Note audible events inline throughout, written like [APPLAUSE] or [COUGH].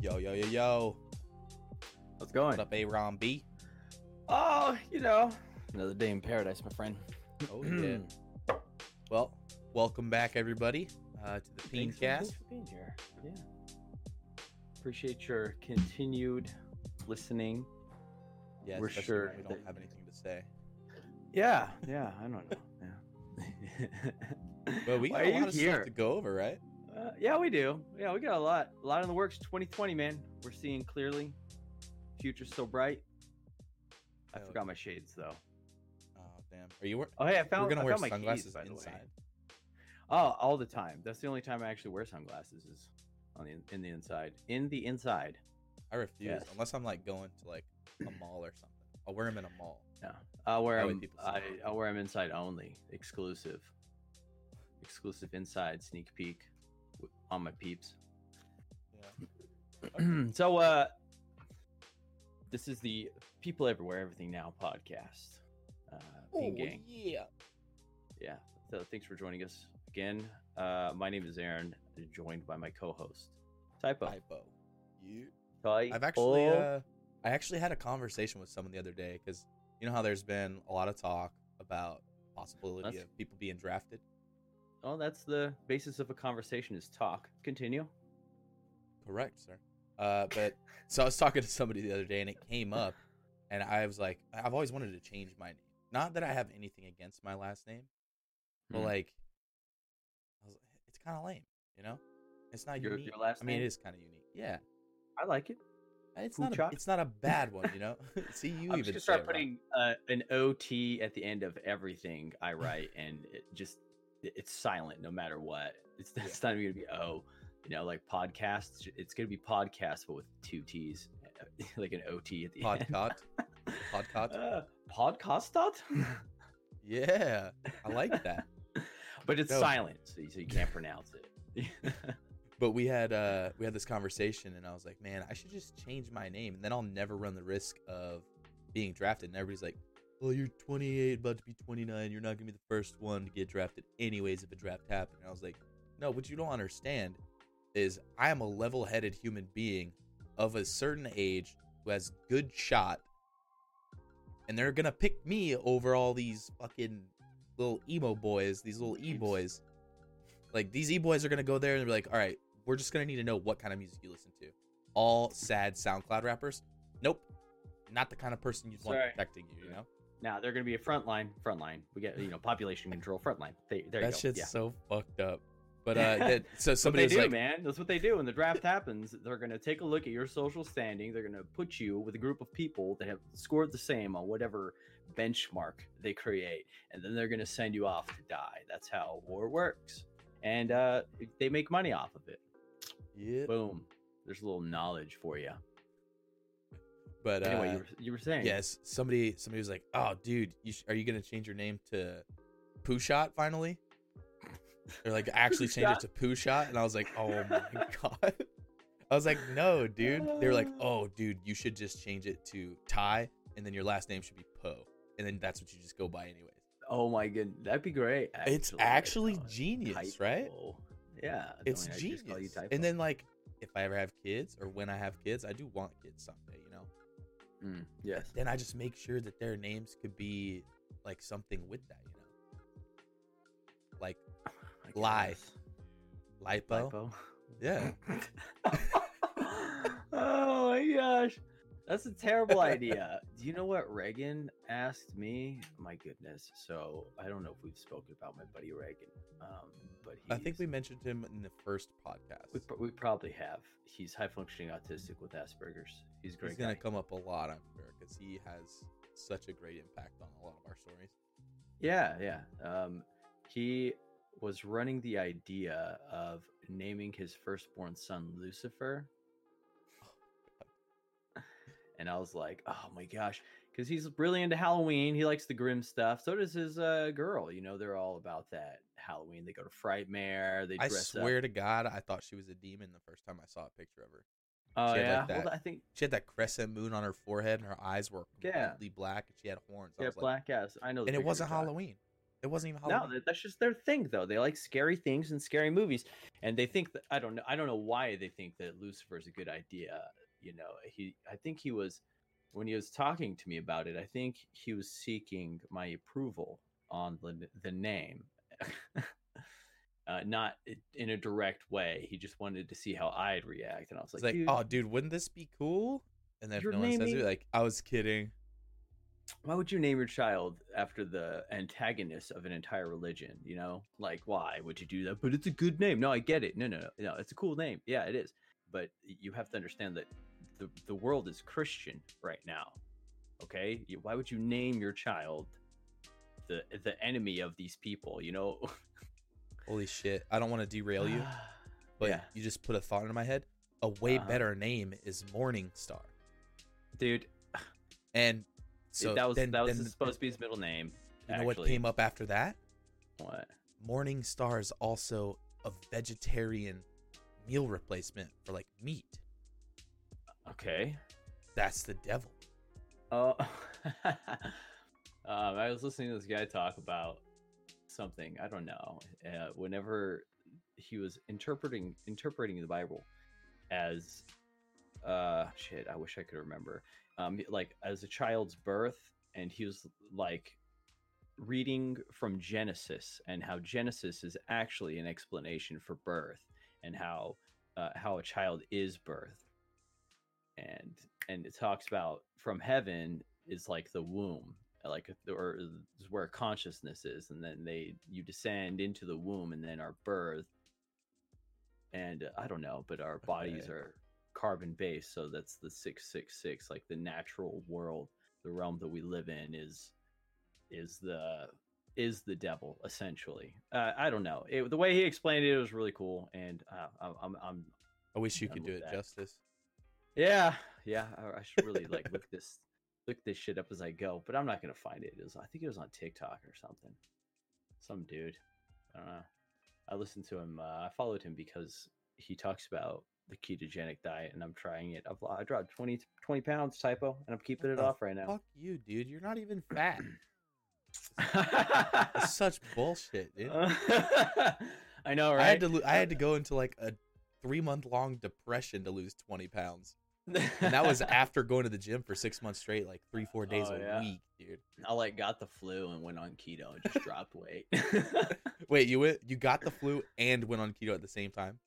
Yo, yo, yo, yo. How's it going? What up, A Ron B? Oh, you know, another day in paradise, my friend. Oh, yeah. [CLEARS THROAT] well, welcome back, everybody, uh, to the Peencast. thanks for being here. Yeah. Appreciate your continued listening. Yeah, We're sure we don't have anything to say. Yeah, yeah, I don't know. Yeah. [LAUGHS] But we got a lot of here? stuff to go over, right? Uh, yeah, we do. Yeah, we got a lot, a lot in the works. 2020, man. We're seeing clearly. Future's so bright. I Hell forgot my shades though. Oh, damn. Are you? wear- Oh, hey, I found. We're gonna I wear keys, sunglasses way. inside. Oh, all the time. That's the only time I actually wear sunglasses is on the in the inside. In the inside. I refuse Yes. unless I'm like going to like a mall or something. I'll wear them in a mall. No, I'll wear them. I, it. I'll wear them inside only, exclusive, exclusive inside sneak peek on my peeps. Yeah. [CLEARS THROAT] so, uh, this is the People Everywhere Everything Now podcast. Uh, Peen Gang. yeah. Yeah. So thanks for joining us again. Uh, my name is Aaron, joined by my co-host Typo. Typo. You. Typo. I've actually, uh, I actually had a conversation with someone the other day because you know how there's been a lot of talk about possibility That's- of people being drafted. Oh, that's the basis of a conversation is talk. Continue. Correct, sir. Uh, but [LAUGHS] so I was talking to somebody the other day, and it came up, and I was like, I've always wanted to change my name. Not that I have anything against my last name, but Hmm. like, I was, it's kind of lame, you know. It's not Your, unique. your last I mean, name? it is kind of unique. Yeah, I like it. it's not. A, it's not a bad one, you know. [LAUGHS] [LAUGHS] See, you I'm even just start putting uh, an OT at the end of everything I write, and it just it's silent no matter what. It's, [LAUGHS] Yeah. it's not even gonna be oh, you know, like podcasts. It's gonna be podcast, but with two T's, [LAUGHS] like an OT at the end. podcast. [LAUGHS] Podcast. Uh, podcast dot. Yeah, I like that. but it's No. silent, so you, so you can't pronounce it. But we had uh we had this conversation, and I was like, man, I should just change my name, and then I'll never run the risk of being drafted. And everybody's like, well, you're 28, about to be 29. You're not gonna be the first one to get drafted, anyways, if a draft happened. And I was like, no, what you don't understand is I am a level-headed human being of a certain age who has good shot, and they're gonna pick me over all these fucking little emo boys, these little e boys. Like these e boys are gonna go there and be like, all right, we're just gonna need to know what kind of music you listen to. All sad SoundCloud rappers? Nope, not the kind of person you'd want protecting you. You know now they're gonna be a frontline. Frontline. We get you know population control. Frontline. There, there you that go. shit's yeah. so fucked up. But uh, [LAUGHS] that, so somebody they do, like, man. That's what they do. When the draft happens, they're going to take a look at your social standing. They're going to put you with a group of people that have scored the same on whatever benchmark they create, and then they're going to send you off to die. That's how war works, and uh, they make money off of it. yeah. Boom. There's a little knowledge for you. But uh, Anyway, you were, you were saying yes, somebody somebody was like, oh, dude, you sh- are you gonna change your name to Poo Shot finally? Or like actually change it to Poo Shot? And I was like, oh my [LAUGHS] god. I was like, no, dude. They were like, oh, dude, you should just change it to Ty, and then your last name should be Poe, and then that's what you just go by anyways. Oh my goodness, that'd be great. It's actually genius, right? Yeah, It's don't I just call you genius. And then like, if I ever have kids or when I have kids, I do want kids someday. Mm, yes. Then I just make sure that their names could be like something with that, you know. Like [SIGHS] Lie. guess. lipo. Yeah. [LAUGHS] [LAUGHS] oh my gosh. That's a terrible idea. Do you know what Reagan asked me? My goodness. So I don't know if we've spoken about my buddy Reagan. Um, but I think we mentioned him in the first podcast. we, we probably have. He's high functioning autistic with Asperger's. He's great He's gonna come up a lot, I'm sure, because he has such a great impact on a lot of our stories. Yeah, yeah. Um, he was running the idea of naming his firstborn son Lucifer. And I was like, oh my gosh. Because he's really into Halloween. He likes the grim stuff. So does his uh, girl. You know, they're all about that Halloween. They go to Frightmare. They I swear up. to God, I thought she was a demon the first time I saw a picture of her. Oh, she had, yeah. like, well, that- I think, She had that crescent moon on her forehead, and her eyes were Yeah. completely black, and she had horns. I yeah, was like- black ass. I know. and it wasn't Halloween. It wasn't even No, Halloween. that- that's just their thing, though. They like scary things and scary movies, and they think that I don't know. I don't know why they think that Lucifer is a good idea. You know, he. I think he was when he was talking to me about it. I think he was seeking my approval on the the name, [LAUGHS] uh, not in a direct way. He just wanted to see how I'd react, and I was like, like, "Dude, oh, dude, wouldn't this be cool? And then if no one says it, like, I was kidding. why would you name your child after the antagonist of an entire religion you know like why would you do that but it's a good name no i get it no no no no it's a cool name yeah it is but you have to understand that the, the world is christian right now okay why would you name your child the the enemy of these people you know [LAUGHS] Holy shit! I don't want to derail you, [SIGHS] but yeah you just put a thought into my head. A way Uh-huh. better name is Morning Star, dude [SIGHS] and so that was then, that was then supposed to be his middle name You know what came up after that? what Morning Star is also a vegetarian meal replacement for like meat. Okay That's the devil. Oh, [LAUGHS] um, I was listening to this guy talk about something. I don't know. Uh, whenever he was interpreting interpreting the Bible as, uh, shit, I wish I could remember. Um, like as a child's birth, and he was like reading from Genesis and how Genesis is actually an explanation for birth and how uh, how a child is birthed and and it talks about from heaven is like the womb like or is where consciousness is and then they you descend into the womb and then are birthed and uh, i don't know but our bodies Okay. are carbon based so that's the 666 like the natural world the realm that we live in is is the is the devil essentially uh, i don't know it, the way he explained it, it was really cool and uh, I'm, I'm i'm I wish you could do it that. justice. Yeah, yeah. I, I should really like look this look this shit up as I go, but I'm not gonna find it. It was I think it was on TikTok or something. Some dude. I don't know. I listened to him. Uh, I followed him because he talks about the ketogenic diet, and I'm trying it. I've, I dropped 20, 20 pounds typo, and I'm keeping What it off right now. Fuck you, dude. You're not even fat. [CLEARS THROAT] Such bullshit, dude. [LAUGHS] I know, right? I had to lo- I had to go into like a three month long depression to lose twenty pounds, [LAUGHS] and that was after going to the gym for six months straight, like three four days Oh, a yeah. week, dude. I like got the flu and went on keto and just dropped weight. [LAUGHS] Wait, you went you got the flu and went on keto at the same time?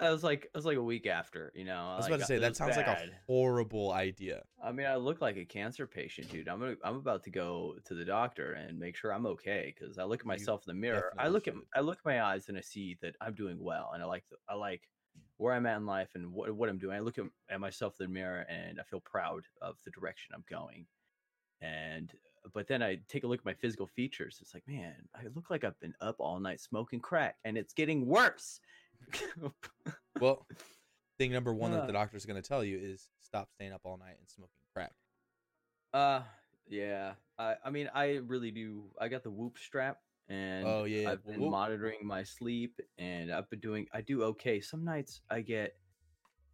I was like, it was like a week after, you know. I was about to say that sounds like a horrible idea. I mean, I look like a cancer patient, dude. I'm gonna, I'm about to go to the doctor and make sure I'm okay because I look at myself in the mirror. I look at. I look at my eyes and I see that I'm doing well, and I like, the, I like where I'm at in life and what, what I'm doing. I look at, at myself in the mirror and I feel proud of the direction I'm going. And but then I take a look at my physical features. It's like, man, I look like I've been up all night smoking crack, and it's getting worse. [LAUGHS] Well, thing number one that Uh. the doctor's going to tell you is stop staying up all night and smoking crack. Uh, yeah. I, I mean, I really do. I got the Whoop strap, and Oh, yeah, I've been Whoop. monitoring my sleep, and I've been doing. I do okay. Some nights I get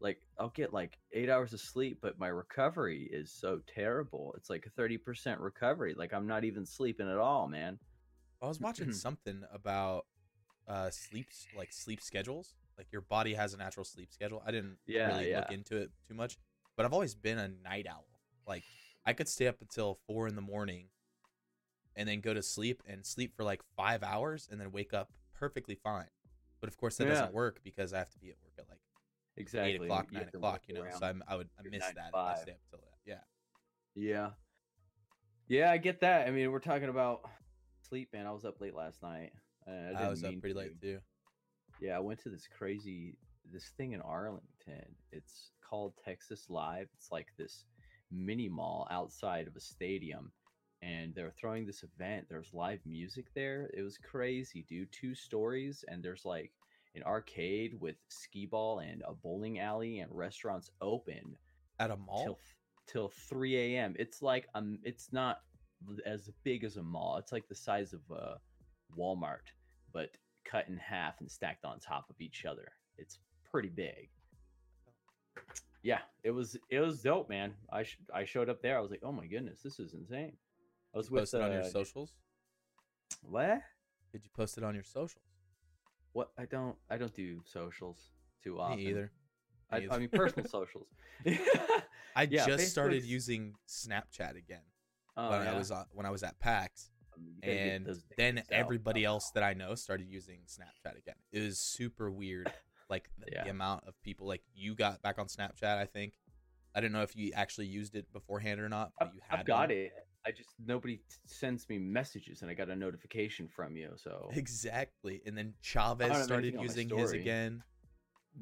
like I'll get like eight hours of sleep, but my recovery is so terrible. It's like a thirty percent recovery. Like I'm not even sleeping at all, man. I was watching [CLEARS THROAT] something about uh sleep like sleep schedules. Like your body has a natural sleep schedule. I didn't Yeah, really look into it too much, but I've always been a night owl. Like I could stay up until four in the morning and then go to sleep and sleep for like five hours and then wake up perfectly fine. But of course that Yeah. doesn't work because I have to be at work at like Exactly. eight o'clock, You nine o'clock, you know. So I'm, I would I miss that if I stay up till that. Yeah. Yeah. Yeah, I get that. I mean, we're talking about sleep, man. I was up late last night. I, I, was up pretty to. late too. Yeah, I went to this crazy this thing in Arlington. It's called Texas Live. It's like this mini mall outside of a stadium and they're throwing this event. There's live music there. It was crazy, dude. Two stories and there's like an arcade with skee ball and a bowling alley and restaurants open At a mall? till till 3 a.m. It's like um, it's not as big as a mall. It's like the size of a Walmart, but cut in half and stacked on top of each other. It's pretty big. Yeah, it was it was dope, man. I sh- I showed up there. I was like, oh my goodness, this is insane. I was You with posted on your uh, socials? What? Did you post it on your socials? What? I don't. I don't do socials too often. Me either. I, Me I either. mean, personal [LAUGHS] socials. I [LAUGHS] Yeah, just started using Snapchat again Oh, when yeah? I was uh, when I was at PAX, Um, you gotta get and then pictures out everybody else that I know started using Snapchat again. It was super weird, [LAUGHS] like the, the amount of people. Like you got back on Snapchat, I think. I don't know if you actually used it beforehand or not, but you had I've got one. it. I just nobody sends me messages, and I got a notification from you. So Exactly, and then Chavez started anything on my using his again.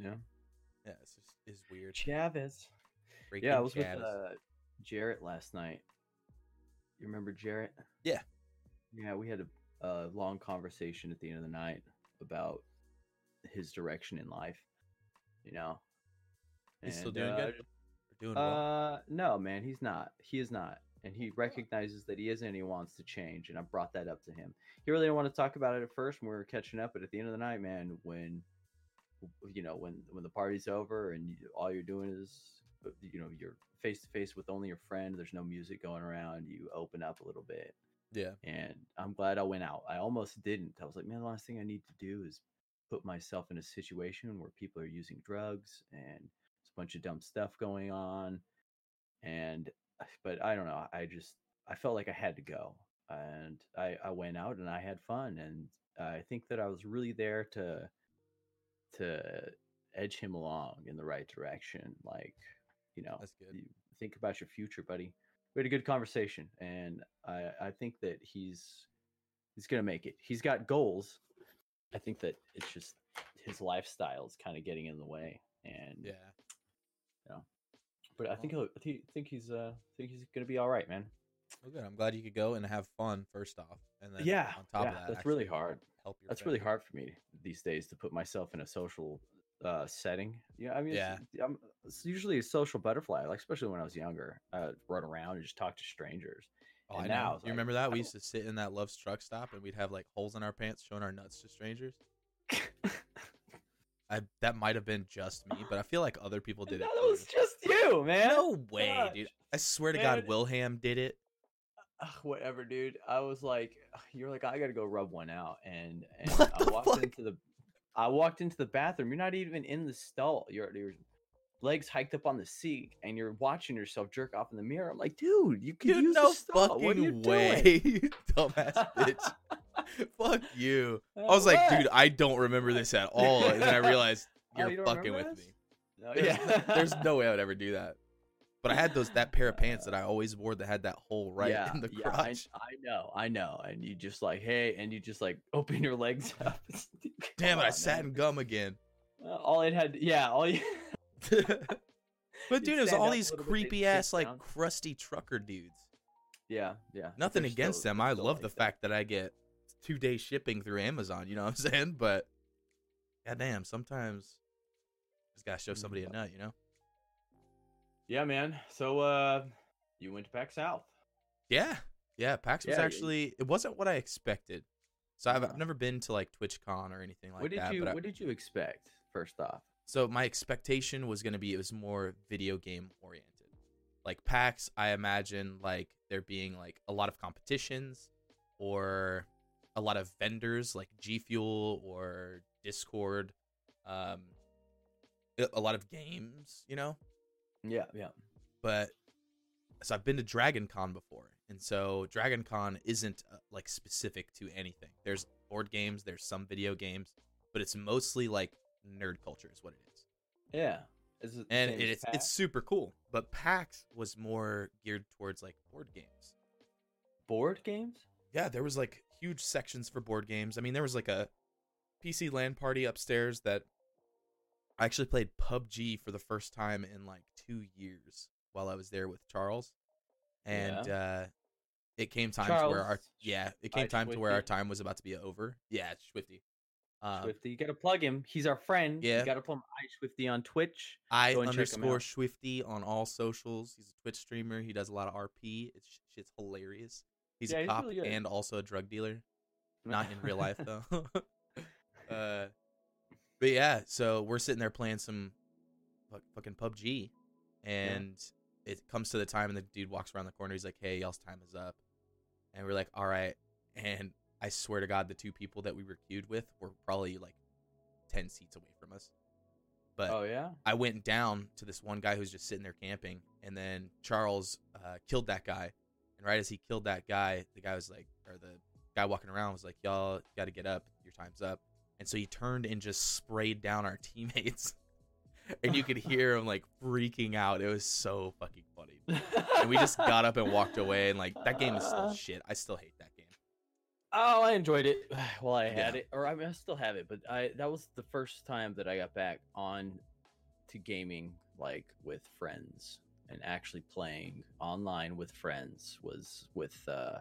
yeah, Yeah, it's just is weird. Chavez. Freaking Yeah, I was Chavez. with uh, Jarrett last night. You remember Jarrett? Yeah. Yeah, we had a, a long conversation at the end of the night about his direction in life. You know. He's still doing uh, good. We're doing well. Uh, no, man, he's not. He is not, and he recognizes that he isn't. and He wants to change, and I brought that up to him. He really didn't want to talk about it at first when we were catching up, but at the end of the night, man, when you know when when the party's over and you, all you're doing is uh, you know you're face to face with only your friend. There's no music going around. You open up a little bit, yeah, and I'm glad I went out. I almost didn't. I was like, man, the last thing I need to do is put myself in a situation where people are using drugs and there's a bunch of dumb stuff going on. And but I don't know. I just I felt like I had to go, and I I went out and I had fun, and I think that I was really there to to edge him along in the right direction. Like you know, that's good. you think about your future, buddy. We had a good conversation, and I I think that he's he's gonna make it. He's got goals. I think that it's just his lifestyle is kind of getting in the way, and Yeah, But I think he'll, I thi- think he's uh think he's gonna be all right, man. well, good. I'm glad you could go and have fun first off, and then yeah, on top yeah, of that, that's really hard. Help your That's friend. really hard for me these days to put myself in a social uh setting. Yeah, I mean, it's, I'm it's usually a social butterfly, like especially when I was younger. I run around and just talk to strangers. Oh, and I now know. You like, remember that? We used to sit in that Love's truck stop, and we'd have like holes in our pants, showing our nuts to strangers. I that might have been just me, but I feel like other people did it. That was just you, man. no way, dude. I swear to Man. God, Wilham did it. Whatever, dude. I was like, you're like, I gotta go rub one out, and [LAUGHS] and I walked fuck? into the, I walked into the bathroom. You're not even in the stall. Your your legs hiked up on the seat, and you're watching yourself jerk off in the mirror. I'm like, dude, you can Dude, use no the stall. What are you fucking way, [LAUGHS] doing? dumbass [LAUGHS] bitch. [LAUGHS] Fuck you. I Uh, was like, dude, I don't remember this at all, and then I [LAUGHS] realized Oh, you're you fucking with this? me. No, There's, yeah, [LAUGHS] there's no way I would ever do that. But I had those that pair of pants that I always wore that had that hole right yeah, in the yeah, I, crotch. I know, I know, and you just like, hey, and you just like open your legs up. Damn it, I sat man. in gum again. Uh, all it had, yeah, all you. but dude, it was all these bit, creepy ass like crusty trucker dudes. Yeah, yeah. Nothing against still- them. I love like the that. fact that I get two day shipping through Amazon. You know what I'm [LAUGHS] saying? But goddamn, sometimes just gotta show somebody a Mm. nut. You know? Yeah, man. So uh you went to PAX South. Yeah, yeah. PAX was Yeah, actually it wasn't what I expected. So I've, Uh-huh. I've never been to like TwitchCon or anything like what did that. you but I- what did you expect first off? So my expectation was going to be it was more video game oriented. Like PAX, I imagine like there being like a lot of competitions or a lot of vendors like G Fuel or Discord, um, a- lot of games, you know. Yeah, yeah. But so I've been to Dragon Con before, and so Dragon Con isn't uh, like specific to anything. There's board games, there's some video games, but it's mostly like nerd culture is what it is Yeah. Is it and it, it's it's super cool. But PAX was more geared towards like board games. board games? Yeah, there was like huge sections for board games. I mean, there was like a PC LAN party upstairs that I actually played PUBG for the first time in like two years while I was there with Charles, and uh, it came time to where our yeah, it came time to where our time was about to be over. Yeah, it's Swifty. Um, Swifty. You gotta plug him. He's our friend. yeah. You gotta plug him I Swifty on Twitch. I Go and check him underscore. Swifty on all socials. He's a Twitch streamer. He does a lot of RP. It's shit's hilarious. He's Yeah, a he's cop really and also a drug dealer. Not in real life [LAUGHS] though. [LAUGHS] uh, but yeah, so we're sitting there playing some fuck, fucking PUBG, and it comes to the time, and the dude walks around the corner. He's like, "Hey, y'all's time is up," and we're like, "All right." And I swear to God, the two people that we were queued with were probably like ten seats away from us. But oh yeah. I went down to this one guy who's just sitting there camping, and then Charles uh, killed that guy. And right as he killed that guy, the guy was like, or the guy walking around was like, "Y'all got to get up. Your time's up." And so he turned and just sprayed down our [LAUGHS] teammates, and you could hear him like freaking out. It was so fucking funny. And we just got up and walked away. And like that game is still [LAUGHS] shit. I still hate that game. Oh, I enjoyed it [SIGHS] while I had Yeah. it, or I mean, I still have it. But I that was the first time that I got back on to gaming, like with friends and actually playing online with friends. Was with uh,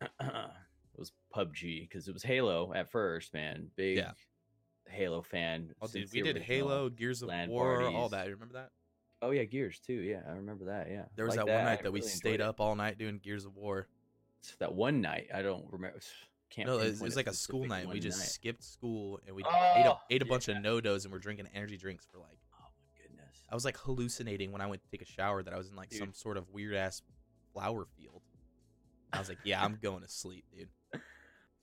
[CLEARS THROAT] was PUBG because it was Halo at first, man. Big Yeah. Halo fan. Oh, dude, we did. Halo, Gears of War, all that. You remember that? Oh yeah, Gears too. Yeah, I remember that. Yeah, There was Like that, one night that we stayed up all night doing Gears of War. That one night, I don't remember. [SIGHS] Can't. no, it was, it was like a school night. We just night. skipped school and we ate a, Oh, ate a bunch of NoDoz and we're drinking energy drinks for like. I was like hallucinating when I went to take a shower that I was in like Dude. some sort of weird ass flower field. I was like, yeah, I'm [LAUGHS] going to sleep, dude.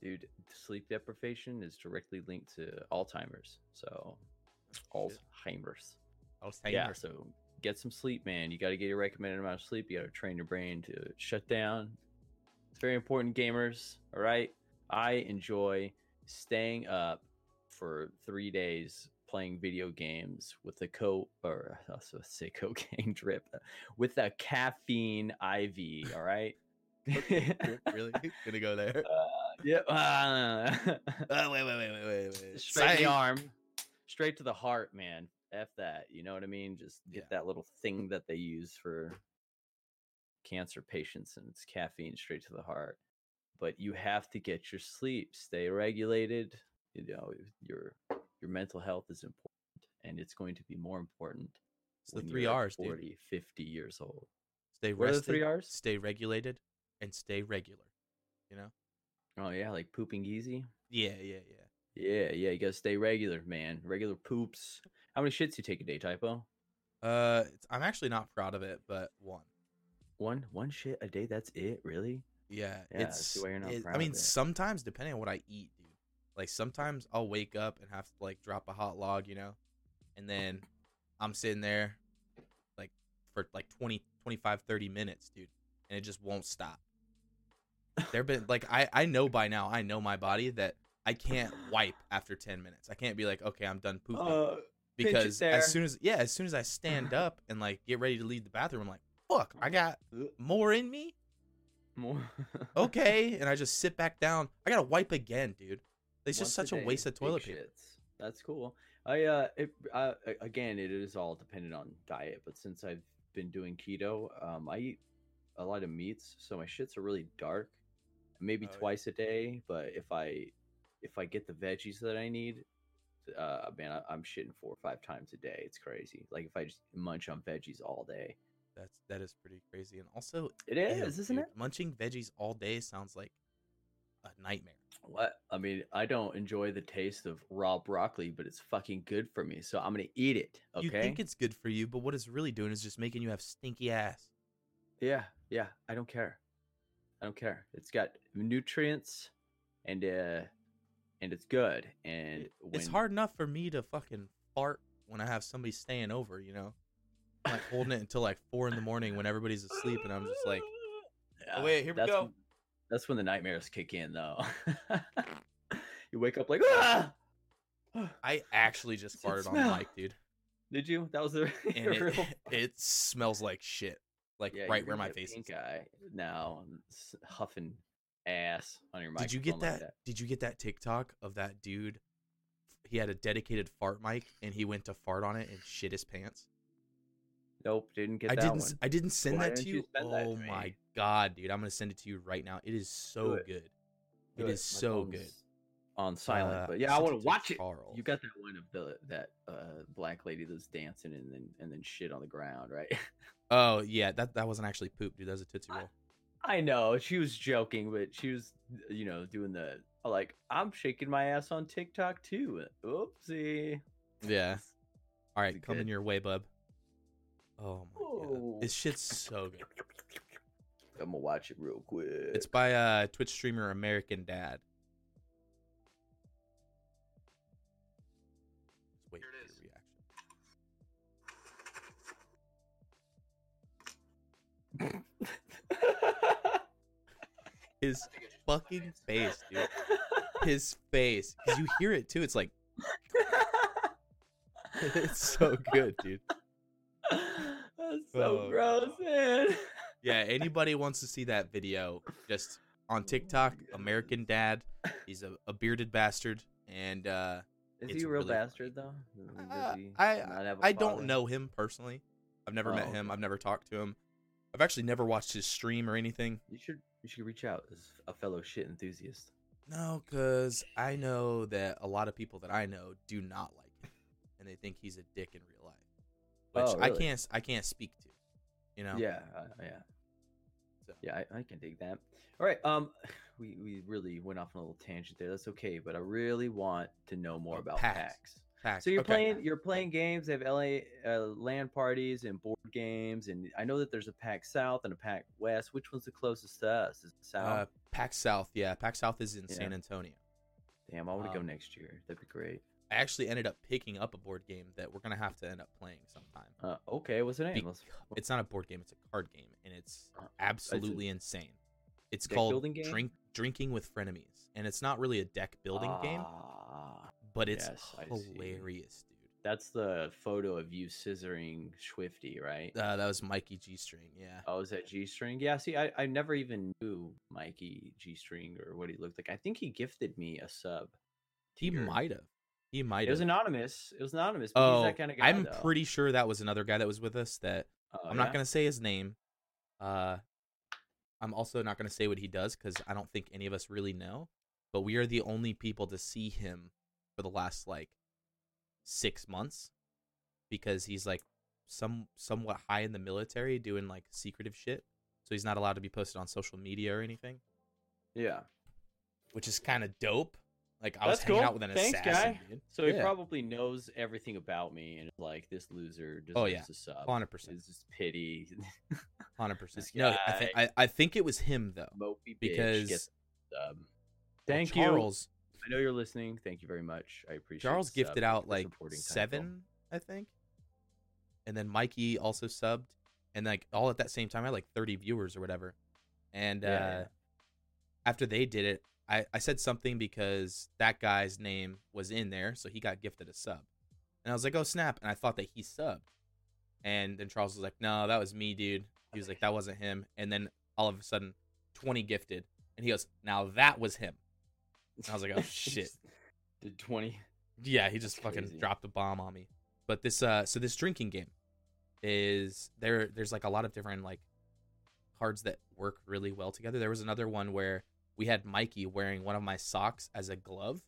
dude sleep deprivation is directly linked to alzheimer's so alzheimer's. Was yeah so get some sleep man. You got to get your recommended amount of sleep. You got to train your brain to shut down. It's very important gamers all right? I enjoy staying up for three days playing video games with the co or [LAUGHS] I was say [LAUGHS] cocaine drip with a caffeine iv all right [LAUGHS] really gonna go there. Uh, yeah. Uh, Oh, wait, wait, wait, wait, wait, wait. straight in the arm, straight to the heart, man. F that. You know what I mean? Just get Yeah. that little thing that they use for cancer patients, and it's caffeine straight to the heart. But you have to get your sleep, stay regulated. You know, your your mental health is important, and it's going to be more important. It's the three you're R's, dude. 40, 50 years old. Stay What the rested, three R's? stay regulated, and stay regular. You know? Oh yeah, like pooping easy. Yeah, yeah, yeah. Yeah, yeah, you gotta stay regular, man. Regular poops. How many shits you take a day, typo? Uh, I'm actually not proud of it, but one. One, one shit a day. That's it, really? Yeah, Yeah, I it's. see why you're not it- proud I mean, sometimes depending on what I eat, dude. Like sometimes I'll wake up and have to like drop a hot log, you know, and then I'm sitting there, like for like 20, 25, 30 minutes, dude, and it just won't stop. There been like I I know by now I know my body that I can't wipe after ten minutes. I can't be like okay I'm done pooping Uh, because as soon as yeah as soon as I stand up and like get ready to leave the bathroom I'm like fuck I got more in me more. okay and I just sit back down I gotta wipe again dude it's just such a day, waste of toilet paper shits. That's cool. I uh, it, uh, again, it is all dependent on diet. But since I've been doing keto, um, I eat a lot of meats, so my shits are really dark. Maybe Oh, yeah. twice a day, but if I if I get the veggies that I need, uh, man, I, I'm shitting four or five times a day. It's crazy. Like if I just munch on veggies all day, that's that is pretty crazy and also it is, isn't dude, it? munching veggies all day sounds like a nightmare What? I mean, I don't enjoy the taste of raw broccoli, but it's fucking good for me, so I'm gonna eat it. Okay. you think it's good for you but what it's really doing is just making you have stinky ass Yeah, yeah. I don't care. I don't care. It's got nutrients, and uh, and it's good. And it's when- hard enough for me to fucking fart when I have somebody staying over, you know? I'm like holding it until like four in the morning when everybody's asleep, and I'm just like, [LAUGHS] Yeah, wait, here we go. That's when the nightmares kick in, though. [LAUGHS] you wake up like, ah! [SIGHS] I actually just farted on the mic, dude, Did you? That was the [LAUGHS] it, [LAUGHS] it smells like shit, like Yeah, right where my face is. pink eye now, huffing ass on your mic. Did you get that? Did you get that TikTok of that dude? He had a dedicated fart mic, and he went to fart on it and shit his pants. Nope, didn't get I that didn't. one. s- I didn't send Why that to you you. send that oh to my god, dude! I'm gonna send it to you right now. It is so it. good. Do It is My so good. On silent, Uh, but yeah, I want to to watch it. Charles. You got that one of the that uh, black lady that's dancing and then and then shit on the ground, right? [LAUGHS] Oh yeah, that that wasn't actually poop, dude. That was a tootsie roll. I know she was joking, but she was, you know, doing the like I'm shaking my ass on TikTok too. Oopsie. Yeah. [LAUGHS] All right, Is it coming your way, bub. Oh my god, this shit's so good. I'm gonna watch it real quick. It's by uh Twitch streamer American Dad. Let's wait Here it for is. reaction. [LAUGHS] His I think I just fucking face, dude. His face. Because you hear it too. It's like [LAUGHS] [LAUGHS] it's so good, dude. That's so Oh, gross, man. Yeah, anybody wants to see that video, just on TikTok, American Dad. He's a, a bearded bastard, and uh, Is he a real really funny. bastard though? Does Uh, he I- not have a I don't know him personally. I've never met Oh, him. I've never talked to him. I've actually never watched his stream or anything. You should you should reach out as a fellow shit enthusiast. No, because I know that a lot of people that I know do not like him, and they think he's a dick in real life, which Oh, I can't I can't speak to. You know? Yeah, uh, yeah, So- yeah. I, I can dig that. All right. Um, [SIGHS] we we really went off on a little tangent there. That's okay, but I really want to know more Oh, about PAX. PAX. Facts. So you're Okay. playing you're playing games. They have LA uh, LAN parties and board games, and I know that there's a PAX South and a PAX West. Which one's the closest to us? Is it South? Uh, PAX South, yeah. PAX South is in San Antonio. Damn, I want to go um, next year. That'd be great. I actually ended up picking up a board game that we're gonna have to end up playing sometime. Uh, okay, what's the name? It's not a board game; it's a card game, and it's Uh, absolutely insane. It's called building game? Drink Drinking with Frenemies, and it's not really a deck building game, Ah, but it's yes, hilarious, dude. That's the photo of you scissoring Swifty, right? Uh, that was Mikey G String, yeah. Oh, is that G string? Yeah, see, I, I never even knew Mikey G string or what he looked like. I think he gifted me a sub. He might have. He might It was anonymous. It was anonymous. But Oh, he's that kind of guy. I'm though. pretty sure that was another guy that was with us. That Oh, I'm yeah? not gonna say his name. Uh, I'm also not gonna say what he does because I don't think any of us really know. But we are the only people to see him for the last like six months because he's like some somewhat high in the military doing like secretive shit. So he's not allowed to be posted on social media or anything, Yeah. which is kind of dope. Like I was That's hanging cool. out with an Thanks, assassin, guy. dude. So he Yeah. probably knows everything about me and like this loser deserves Oh, yeah. a sub. hundred percent, It's just pity. [LAUGHS] hundred percent. This No, I, th- I I think it was him though. Mopey bitch Because- gets a sub. Well, Thank you. Charles. I know you're listening. Thank you very much. I appreciate Charles the sub. gifted Thank out for like supporting Timefall. seven, I think, and then Mikey also subbed, and like all at that same time, I had like thirty viewers or whatever. And Yeah, uh, yeah. after they did it, I I said something because that guy's name was in there, so he got gifted a sub, and I was like, oh snap, and I thought that he subbed, and then Charles was like, no, that was me, dude. He was like, that wasn't him, and then all of a sudden, twenty gifted, and he goes, now that was him. I was like, oh [LAUGHS] shit. Did twenty? Yeah, he just That's fucking crazy. dropped a bomb on me. But this uh so this drinking game is there there's like a lot of different like cards that work really well together. There was another one where we had Mikey wearing one of my socks as a glove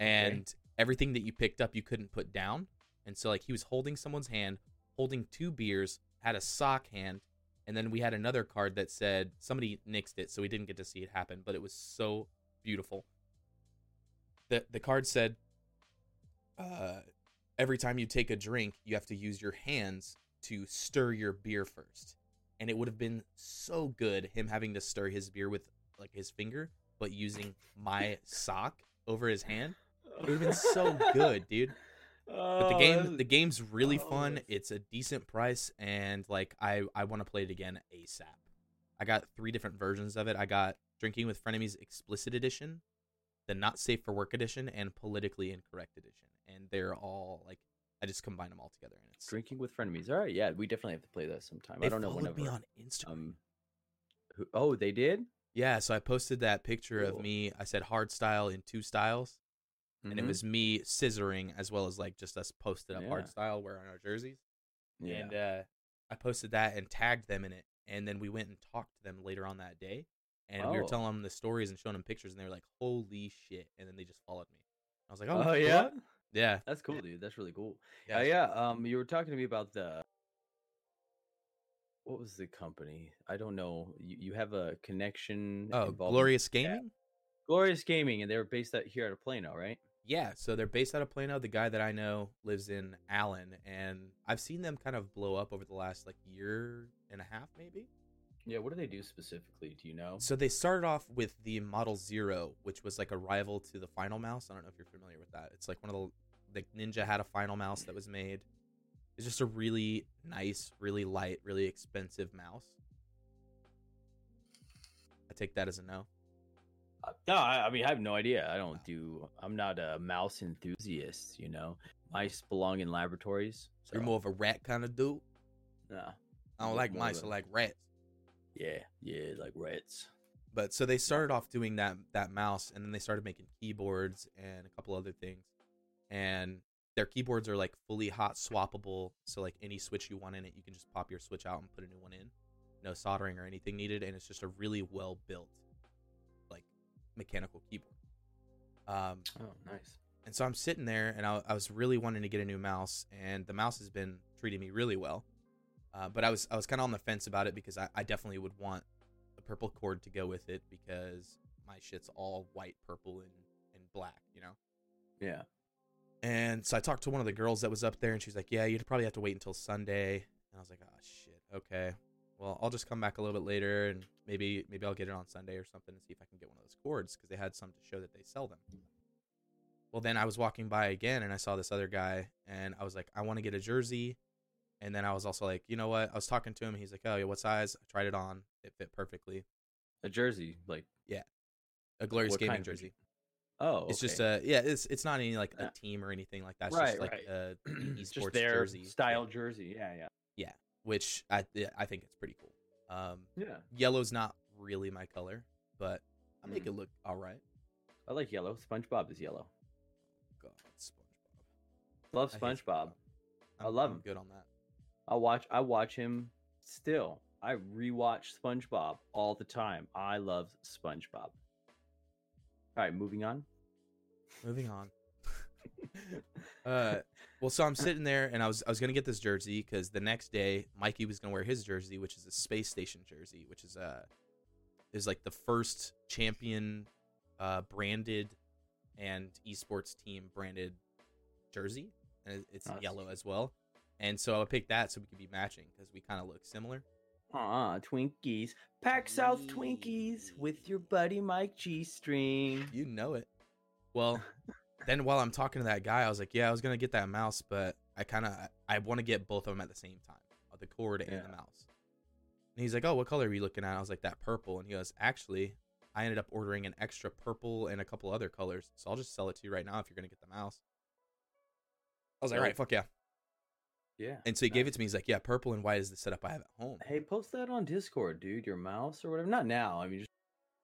and everything that you picked up you couldn't put down. And so like he was holding someone's hand, holding two beers, had a sock hand, and then we had another card that said somebody nixed it, so we didn't get to see it happen, but it was so beautiful. The the card said uh every time you take a drink, you have to use your hands to stir your beer first. And it would have been so good him having to stir his beer with like his finger, but using my [LAUGHS] sock over his hand. It would have been so [LAUGHS] good, dude. But the Oh, game the game's really oh, fun. that's- It's a decent price and like I I want to play it again ASAP. I got three different versions of it. I got Drinking with Frenemies explicit edition, the Not Safe for Work edition, and Politically Incorrect edition. And they're all like I just combine them all together and it's drinking with frenemies. All right, yeah, we definitely have to play that sometime. They I don't know whenever. me on Instagram. um, who, oh, they did. Yeah, so I posted that picture Cool. of me. I said hard style in two styles, and it Mhm. was me scissoring as well as like just us posted up Yeah. hard style wearing our jerseys. yeah. and uh, I posted that and tagged them in it. And then we went and talked to them later on that day, and we were Oh. telling them the stories and showing them pictures, and they were like, "Holy shit!" And then they just followed me. I was like, "Oh, oh yeah, yeah, that's cool, dude. That's really cool. yeah, Yeah, yeah. Um, you were talking to me about the what was the company? I don't know. You, you have a connection. Oh, Glorious Gaming. Glorious Gaming, and they were based out here out of Plano, right? Yeah, so they're based out of Plano. The guy that I know lives in Allen, and I've seen them kind of blow up over the last like year and a half, maybe. Yeah, what do they do specifically? Do you know? So they started off with the Model Zero, which was like a rival to the Finalmouse. I don't know if you're familiar with that. It's like one of the like Ninja had a Finalmouse that was made. It's just a really nice, really light, really expensive mouse. I take that as a no. Uh, No, I, I mean I have no idea. I don't do. I'm not a mouse enthusiast. You know, mice belong in laboratories. So, You're more of a rat kind of dude. Nah. I don't like mice. I like rats. Yeah, yeah, like rats. But so they started off doing that that mouse, and then they started making keyboards and a couple other things. And their keyboards are like fully hot swappable, so like any switch you want in it, you can just pop your switch out and put a new one in. No soldering or anything needed, and it's just a really well built, like mechanical keyboard. Um, Oh, nice. and so I'm sitting there, and I, I was really wanting to get a new mouse, and the mouse has been treating me really well. Uh, but I was I was kind of on the fence about it because I, I definitely would want the purple cord to go with it because my shit's all white, purple, and and black, you know. Yeah. And so I talked to one of the girls that was up there, and she's like, "Yeah, you'd probably have to wait until Sunday." And I was like, "Oh shit, okay. Well, I'll just come back a little bit later, and maybe maybe I'll get it on Sunday or something, and see if I can get one of those cords because they had some to show that they sell them." Well, then I was walking by again, and I saw this other guy, and I was like, "I want to get a jersey." And then I was also like, "You know what?" I was talking to him. He's like, "Oh, yeah, what size?" I tried it on. It fit perfectly. A jersey, like yeah, A glorious What gaming kind of jersey. Oh, It's just okay. a yeah. It's it's not any like a team or anything like that. It's Right, just like right. a [CLEARS THROAT] just esports their jersey style Yeah. jersey. Yeah, yeah, yeah. which I I think it's pretty cool. Um, yeah. yellow's not really my color, but I make Mm. it look all right. I like yellow. SpongeBob is yellow. God, SpongeBob. Love I SpongeBob. I I'm- love I'm him. Good on that. I watch. I watch him still. I rewatch SpongeBob all the time. I love SpongeBob. All right, moving on. Moving on. uh, well, so I'm sitting there, and I was I was gonna get this jersey because the next day Mikey was gonna wear his jersey, which is a space station jersey, which is uh is like the first champion uh branded and esports team branded jersey, and it's yellow as well. And so I picked that so we could be matching because we kind of look similar. Ah, Twinkies. PAX South Twinkies with your buddy Mike G String. You know it. Well, then while I'm talking to that guy, I was like, "Yeah, I was gonna get that mouse, but I kind of I want to get both of them at the same time, uh, the cord and the mouse." And he's like, "Oh, what color are you looking at?" I was like, "That purple." And he goes, "Actually, I ended up ordering an extra purple and a couple other colors, so I'll just sell it to you right now if you're gonna get the mouse." I was like, "All right, fuck yeah!" Yeah. And so he gave it to me. He's like, "Yeah, purple and white is the setup I have at home." Hey, post that on Discord, dude. Your mouse or whatever. Not now. I mean, just.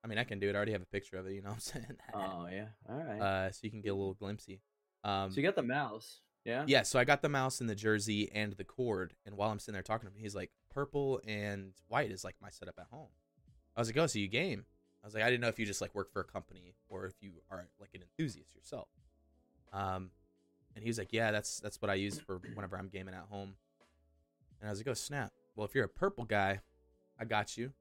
I mean, I can do it. I already have a picture of it. You know what I'm [LAUGHS] saying? Oh yeah. All right. uh, so you can get a little glimpsey. Um, so you got the mouse. Yeah. Yeah, so I got the mouse and the jersey and the cord, and while I'm sitting there talking to him, he's like, "Purple and white is like my setup at home." I was like, "Oh, so you game?" I was like, "I didn't know if you just like work for a company or if you are like an enthusiast yourself." Um, and he was like, "Yeah, that's that's what I use for whenever I'm gaming at home." And I was like, "Oh snap! Well, if you're a purple guy, I got you."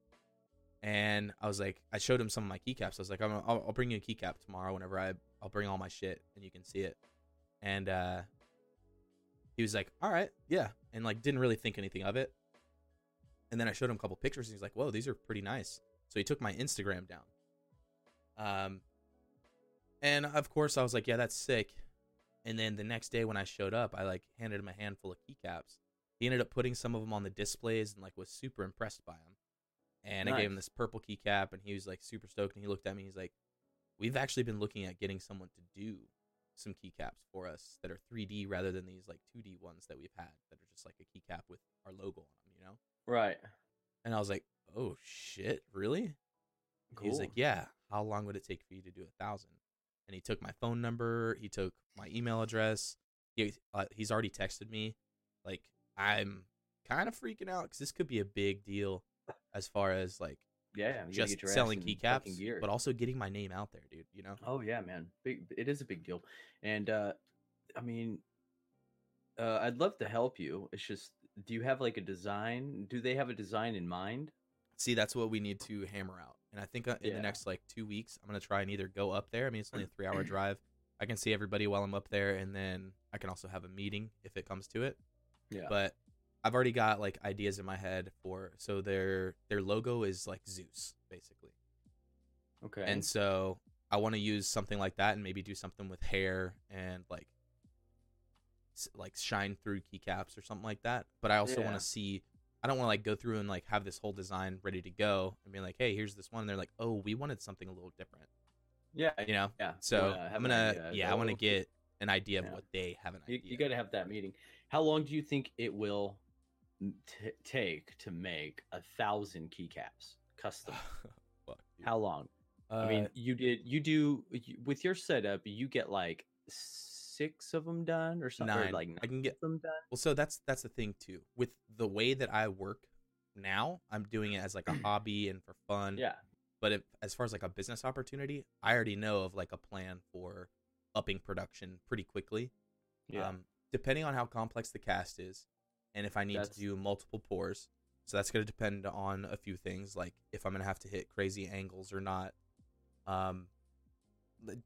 And I was like, I showed him some of my keycaps. I was like, I'm, I'll, I'll bring you a keycap tomorrow whenever I I'll bring all my shit and you can see it. And uh, he was like, "All right, yeah," and like didn't really think anything of it. And then I showed him a couple pictures, and he's like, "Whoa, these are pretty nice." So he took my Instagram down. Um, and of course I was like, "Yeah, that's sick." And then the next day when I showed up, I like handed him a handful of keycaps. He ended up putting some of them on the displays and like was super impressed by them. And I gave him this purple keycap, and he was like super stoked. And he looked at me, he's like, "We've actually been looking at getting someone to do some keycaps for us that are 3D rather than these like 2D ones that we've had that are just like a keycap with our logo on them, you know? Right. And I was like, oh shit, really? He was like, yeah. How long would it take for you to do a thousand? And he took my phone number, he took my email address. He, uh, he's already texted me. Like, I'm kind of freaking out because this could be a big deal as far as like Yeah. just get your ass selling keycaps, gear. but also getting my name out there, dude. You know? Oh yeah, man. Big it is a big deal. And uh I mean uh I'd love to help you. It's just do you have like a design? Do they have a design in mind? See, that's what we need to hammer out. And I think uh, in Yeah. the next like two weeks, I'm gonna try and either go up there. I mean, it's only a [CLEARS THROAT] three hour drive. I can see everybody while I'm up there, and then I can also have a meeting if it comes to it. Yeah. But I've already got like ideas in my head for so their their logo is like Zeus basically. Okay. And so I want to use something like that and maybe do something with hair and like like shine through keycaps or something like that. But I also want to see I don't want to like go through and like have this whole design ready to go and be like, "Hey, here's this one." And they're like, "Oh, we wanted something a little different." yeah, You know? yeah. So wanna I'm gonna yeah, I want to get an idea of what they have an You, idea. you got to have that meeting. How long do you think it will t- take to make a thousand keycaps custom? [LAUGHS] Fuck. How long? I Uh, mean, you did. You do you- with your setup. You get like six of them done, or something. Or Nine. like I can get them done. Well, so that's that's the thing too. With the way that I work now, I'm doing it as like a [CLEARS THROAT] hobby and for fun. Yeah. But if, as far as like a business opportunity, I already know of like a plan for upping production pretty quickly. Yeah. Um, depending on how complex the cast is, and if I need That's- to do multiple pours, so that's going to depend on a few things, like if I'm going to have to hit crazy angles or not. Um,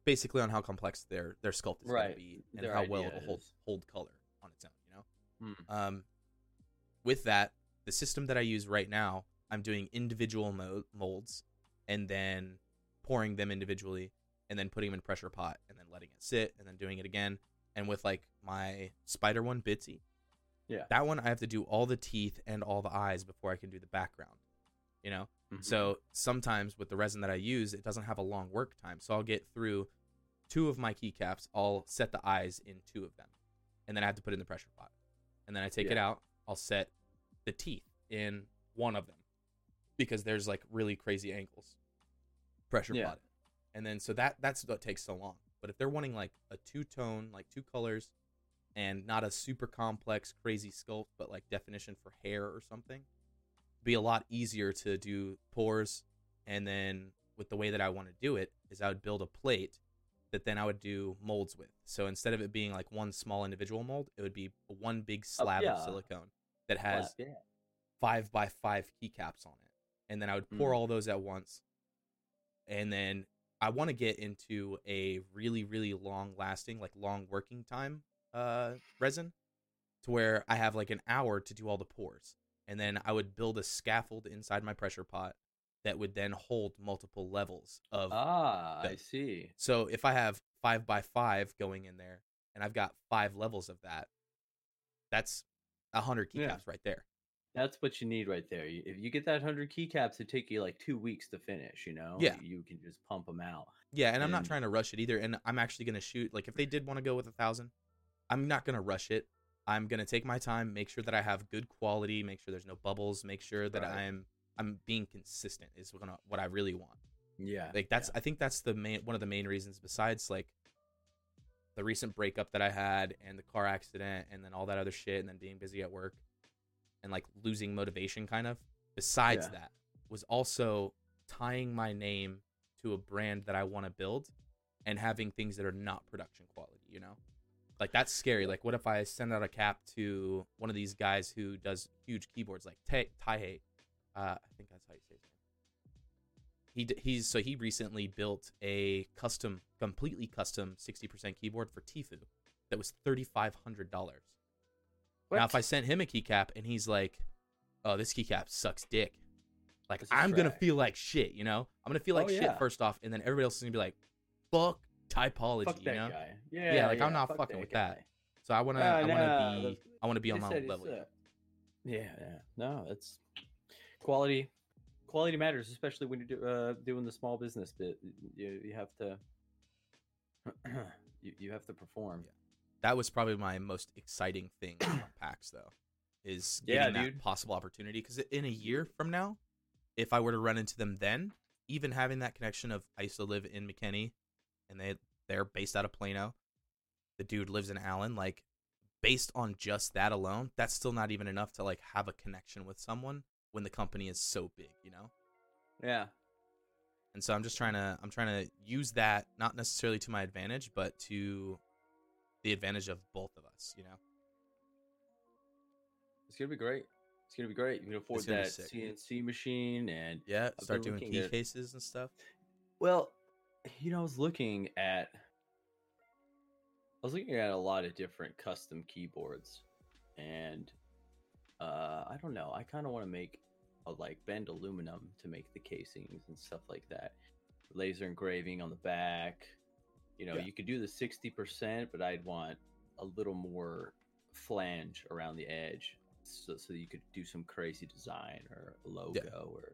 basically on how complex their their sculpt is going to be and Their how well it'll hold hold color on its own. You know. Hmm. Um, with that, the system that I use right now, I'm doing individual mo- molds and then pouring them individually and then putting them in pressure pot and then letting it sit and then doing it again. And with like my spider one, Bitsy, Yeah. that one I have to do all the teeth and all the eyes before I can do the background. You know, Mhm. so sometimes with the resin that I use, it doesn't have a long work time. So I'll get through two of my keycaps. I'll set the eyes in two of them, and then I have to put in the pressure pot. And then I take it out. I'll set the teeth in one of them because there's like really crazy angles. Pressure Yeah. pot. And then so that that's what takes so long. But if they're wanting like a two tone, like two colors, and not a super complex, crazy sculpt, but like definition for hair or something, be a lot easier to do pores. And then with the way that I want to do it is I would build a plate that then I would do molds with. So instead of it being like one small individual mold, it would be one big slab Oh, yeah. of silicone that has yeah. five by five keycaps on it. And then I would pour Mm. all those at once. And then I want to get into a really, really long lasting, like long working time uh resin to where I have like an hour to do all the pours. And then I would build a scaffold inside my pressure pot that would then hold multiple levels of Ah, I see. so if I have five by five going in there and I've got five levels of that, that's a hundred keycaps Yeah. right there. That's what you need right there. If you get that hundred keycaps, it take you like two weeks to finish. You know. Yeah. You can just pump them out. Yeah, and I'm not trying to rush it either. And I'm actually gonna shoot like if they did want to go with a thousand, I'm not gonna rush it. I'm gonna take my time, make sure that I have good quality, make sure there's no bubbles, make sure that Right. I'm I'm being consistent is what I- what I really want. Yeah. Like that's I think that's the main one of the main reasons besides like the recent breakup that I had and the car accident and then all that other shit and then being busy at work and like losing motivation kind of. Besides Yeah. that was also tying my name to a brand that I want to build and having things that are not production quality, you know? Like that's scary. Like what if I send out a cap to one of these guys who does huge keyboards like Tai Taeha uh, I think that's how you say name. He d- he's so he recently built a custom, completely custom 60% keyboard for Tfue that was thirty five hundred dollars. Now, if I sent him a keycap and he's like, "Oh, this keycap sucks dick," like I'm gonna feel like shit, you know? I'm gonna feel like Oh, shit yeah. first off, and then everybody else is gonna be like, "Fuck typology," fuck you know? guy. Yeah. like, I'm not fuck fucking with guy. that. So I wanna, Ah, I wanna be, I wanna be on my own level. uh, Yeah, yeah. No, it's quality. Quality matters, especially when you're do, uh, doing the small business bit. You you have to [CLEARS THROAT] you, you have to perform. that was probably my most exciting thing [CLEARS THROAT] about PAX though, is Yeah, getting that dude. possible opportunity. Because in a year from now, if I were to run into them then, even having that connection of I used to live in McKinney, and they they're based out of Plano, the dude lives in Allen, like based on just that alone, that's still not even enough to like have a connection with someone when the company is so big, you know. Yeah. And so I'm just trying to I'm trying to use that not necessarily to my advantage, but to the advantage of both of us, you know. It's gonna be great. It's gonna be great. You can afford that. CNC machine and Yeah, start doing key at- cases and stuff. Well, you know, I was looking at I was looking at a lot of different custom keyboards and uh, I don't know. I kind of want to make a like bend aluminum to make the casings and stuff like that. Laser engraving on the back. You know, Yeah. you could do the sixty percent, but I'd want a little more flange around the edge, so so you could do some crazy design or logo or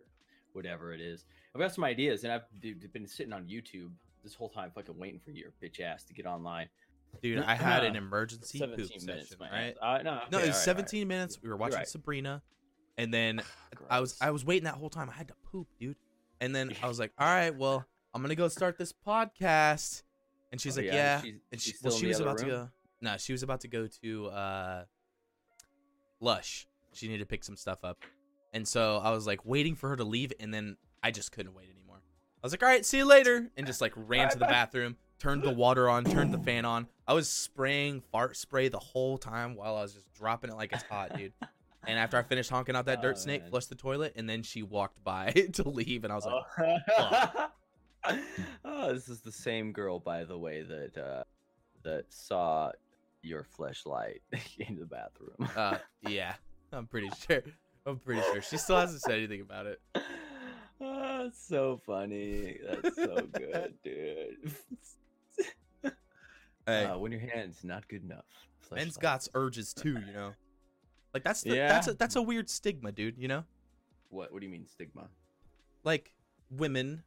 whatever it is. I've got some ideas, and I've d- d- been sitting on YouTube this whole time, fucking waiting for your bitch ass to get online. Dude, I had an [LAUGHS] emergency poop 17 minutes, session, right? Uh, no, No, it was right, all right. 17 minutes. We were watching right. Sabrina, and then I was I was waiting that whole time. I had to poop, dude. And then I was [LAUGHS] like, all right, well, I'm gonna go start this podcast. And she's Oh, like, yeah, yeah. she's- and she's she, well, she was about to go. No, she was about to go to uh, Lush. She needed to pick some stuff up, and so I was like waiting for her to leave, and then I just couldn't wait anymore. I was like, all right, see you later, and just like ran to the [LAUGHS] bathroom, turned the water on, turned the fan on. I was spraying fart spray the whole time while I was just dropping it like it's hot, dude. And after I finished honking out that dirt Oh, snake, man. flushed the toilet, and then she walked by [LAUGHS] to leave, and I was like, [LAUGHS] Oh. oh, this is the same girl, by the way, that uh, that saw your flashlight in the bathroom. uh, yeah, I'm pretty sure. I'm pretty sure she still hasn't said anything about it. [LAUGHS] oh, it's so funny. That's so good, [LAUGHS] dude. Hey, Uh, when your hand's not good enough. men's got urges too, you know. Like that's the, Yeah. that's a, that's a weird stigma, dude. You know, what? What do you mean stigma? like women,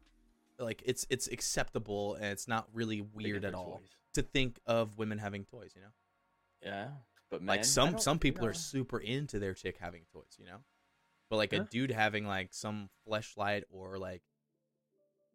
like it's it's acceptable and it's not really weird at all toys. to think of women having toys. You know, Yeah, but like some some people you are super into their chick having toys. You know, but like a dude having like some fleshlight or like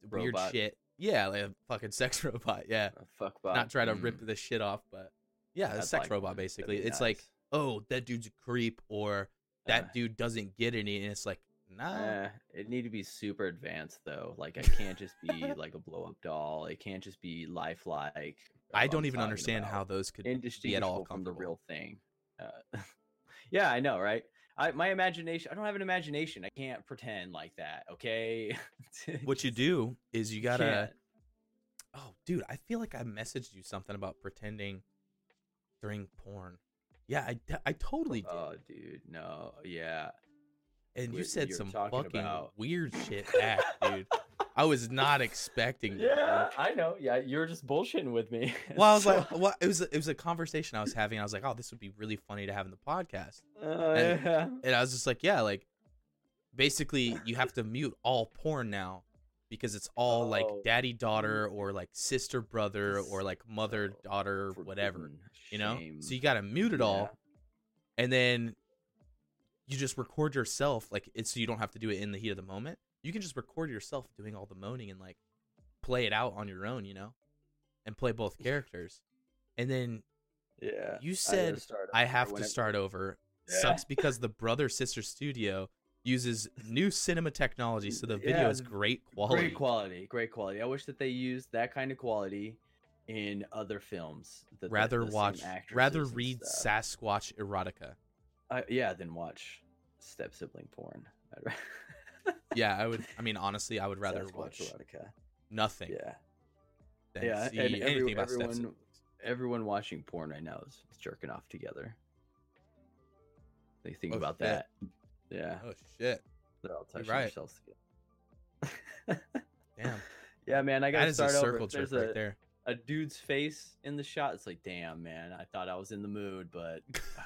weird shit. Yeah, like a fucking sex [LAUGHS] robot. Yeah. A fuck bot. not try to Mm, rip the shit off, but yeah, a sex like robot basically. It's like, oh, that dude's a creep, or that Uh, dude doesn't get any, and it's like, nah. Eh, it need to be super advanced though. Like it can't just be [LAUGHS] like a blow up doll. It can't just be lifelike. I I'm don't even understand how those could be at all from the real thing. Uh, [LAUGHS] yeah, I know, right? I my imagination. I don't have an imagination. I can't pretend like that. Okay. [LAUGHS] What you do is you gotta. can't. Oh, dude, I feel like I messaged you something about pretending during porn. Yeah, I, I totally did. Oh, dude, no, yeah. And you said you're some fucking about. weird shit back, dude. I was not expecting. that, Yeah, dude. I know. Yeah, you're just bullshitting with me. [LAUGHS] Well, I was So- like, well, it was a, it was a conversation I was having. I was like, oh, this would be really funny to have in the podcast. Uh, And- yeah. and I was just like, yeah, like basically you have to mute all porn now because it's all like Oh, daddy daughter or like sister brother or like mother so daughter whatever, Forbidden you know. shame. So you got to mute it all, Yeah. and then you just record yourself like it's so you don't have to do it in the heat of the moment. You can just record yourself doing all the moaning and like play it out on your own, you know, and play both [LAUGHS] characters. And then Yeah. you said I have to start over. Yeah. Sucks because the [LAUGHS] brother sister studio uses new cinema technology, so the video Yeah, is great quality. Great quality, great quality. I wish that they used that kind of quality in other films. that rather watch, rather read. Sasquatch erotica. I, yeah, than watch step sibling porn. [LAUGHS] Yeah, I would. I mean, honestly, I would rather Sasquatch watch erotica. nothing Yeah, yeah, and anything every- about everyone- everyone watching porn right now is jerking off together. They think Oh, about shit. that. Yeah, Oh shit! they're all touching right. themselves together. Damn, [LAUGHS] yeah, man, I gotta that is a start over. circle If jerk There's right a, there. a dude's face in the shot. It's like, damn, man, I thought I was in the mood, but [LAUGHS] ah.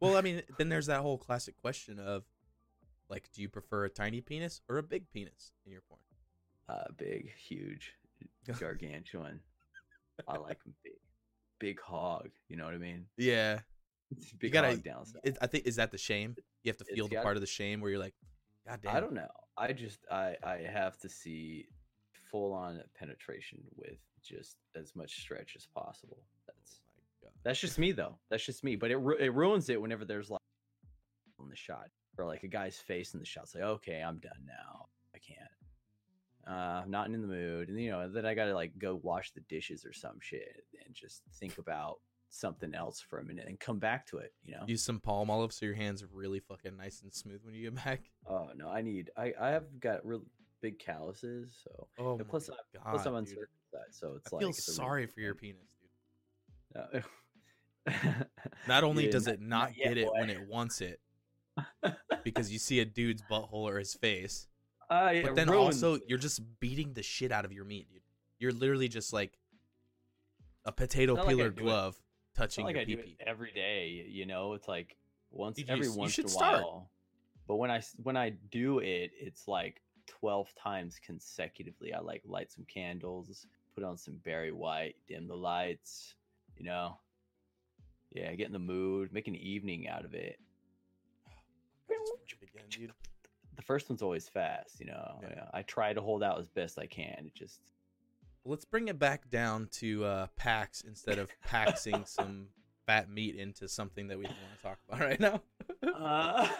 Well, I mean, then there's that whole classic question of, like, do you prefer a tiny penis or a big penis in your porn? uh, big, huge, [LAUGHS] gargantuan. I like 'em big, big hog. You know what I mean? Yeah, [LAUGHS] Big gotta- hog down I think is that the shame? You have to It's feel the gotta- part of the shame where you're like, God damn. I don't know. I just I I have to see full on penetration with just as much stretch as possible. That's. That's just me though. That's just me. But it ru- it ruins it whenever there's like on the shot or like a guy's face in the shot. It's like okay, I'm done now. I can't. Uh, I'm not in the mood, and you know then I gotta like go wash the dishes or some shit and just think about something else for a minute and come back to it. You know. Use some Palmolive so your hands are really fucking nice and smooth when you get [LAUGHS] back. Oh no, I need. I I have got real big calluses, so Oh plus, I- god! plus I'm uncircumcised, so it's I like feel real sorry for your penis, dude. No. [LAUGHS] Not only Yeah, does not- it not not yet, get it when it wants it, [LAUGHS] because you see a dude's butthole or his face, Uh, it but then also it. you're just beating the shit out of your meat, dude. You're literally just like a potato It's not like I peeler it- glove It's touching like your pee every day. You know, it's like once Dude, you every you once should in a start. while. But when I when I do it, it's like twelve times consecutively. I like light some candles, put on some Barry White, dim the lights. You know, yeah, get in the mood, make an evening out of it. I just watched it again, dude. The first one's always fast. You know, Yeah. Yeah, I try to hold out as best I can. It just Let's bring it back down to uh, PAX instead of [LAUGHS] paxing some fat meat into something that we don't want to talk about [LAUGHS] right now. uh, [LAUGHS]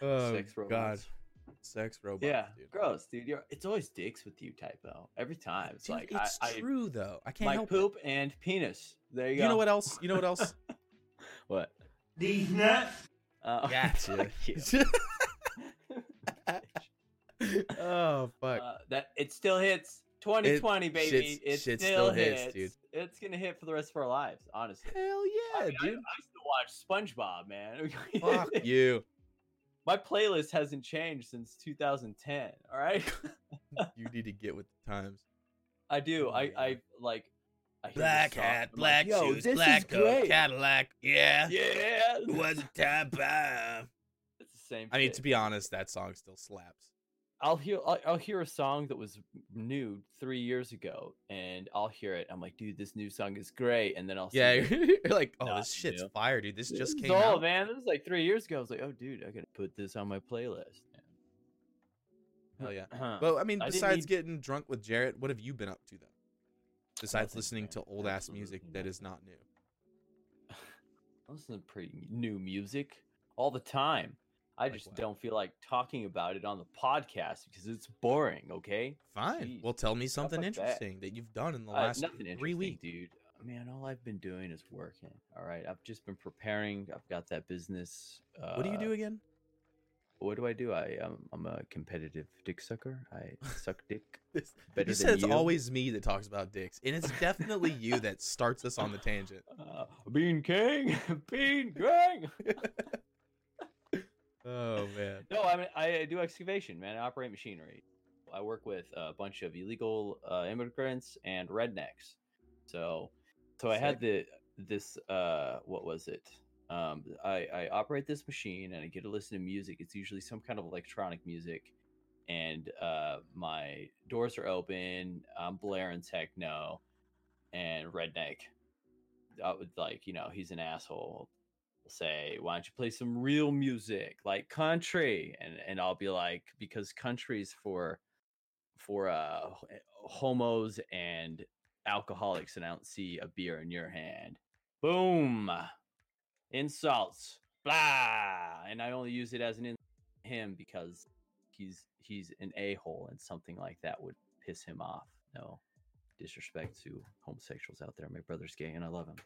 Oh, sex God. Sex robots. Yeah, dude. gross, dude. You're, it's always dicks with you, typo. Every time. It's Dude, like it's I, I true though. I can't my help poop and penis. There you it. go. You know what else? You know what else? What? These nuts. Uh, [LAUGHS] Gotcha. fuck you. [LAUGHS] oh fuck. Uh, that it still hits. 2020, baby. shit's- it shit still, still hits, hits, dude. It's gonna hit for the rest of our lives, honestly. Hell I, yeah, dude. I- dude. I, still watch SpongeBob, man. [LAUGHS] Fuck you. My playlist hasn't changed since 2010. All right, You need to get with the times. I do. Oh, I yeah. I like. I hear this Black hat, black like, shoes, this black is coat, great. Cadillac. Yeah. Yeah, Was a time bomb. It's the same. I mean, shit. to be honest, that song still slaps. I'll hear I'll, I'll hear a song that was new three years ago, and I'll hear it. I'm like, dude, this new song is great, and then I'll Yeah, [LAUGHS] you're like, oh, this shit's new. fire, dude. This This just came old, out. man. This was like three years ago. I was like, oh, dude, I gotta put this on my playlist. Hell yeah. Huh. [CLEARS THROAT] Well, I mean, I besides need- getting drunk with Jarrett, what have you been up to though? Besides listening to old ass music that is not new. I listen to pretty new music all the time. I just don't feel like talking about it on the podcast because it's boring. Okay, Fine. Jeez, Well, tell me something like interesting that you've done in the Uh, last nothing three weeks. dude. Man, all I've been doing is working. All right, I've just been preparing. I've got that business. Uh, What do you do again? What do I do? I um, I'm a competitive dick sucker. I suck dick. [LAUGHS] This- better you said it's you. always me that talks about dicks, and it's definitely you that starts us on the tangent. [LAUGHS] Uh, Bean King, [LAUGHS] Bean King. Oh man. No, I mean I do excavation, man. I operate machinery. I work with a bunch of illegal uh, immigrants and rednecks. So, so I had the this uh what was it? Um, I I operate this machine and I get to listen to music. It's usually some kind of electronic music, and uh, my doors are open. I'm blaring techno, and redneck. I would like you know he's an asshole say, "Why don't you play some real music like country?" And and I'll be like, because country's for for uh homos and alcoholics, and I don't see a beer in your hand. Boom, insults, blah, and I only use it as an in him because he's he's an a hole, and something like that would piss him off. No disrespect to homosexuals out there. My brother's gay, and I love him.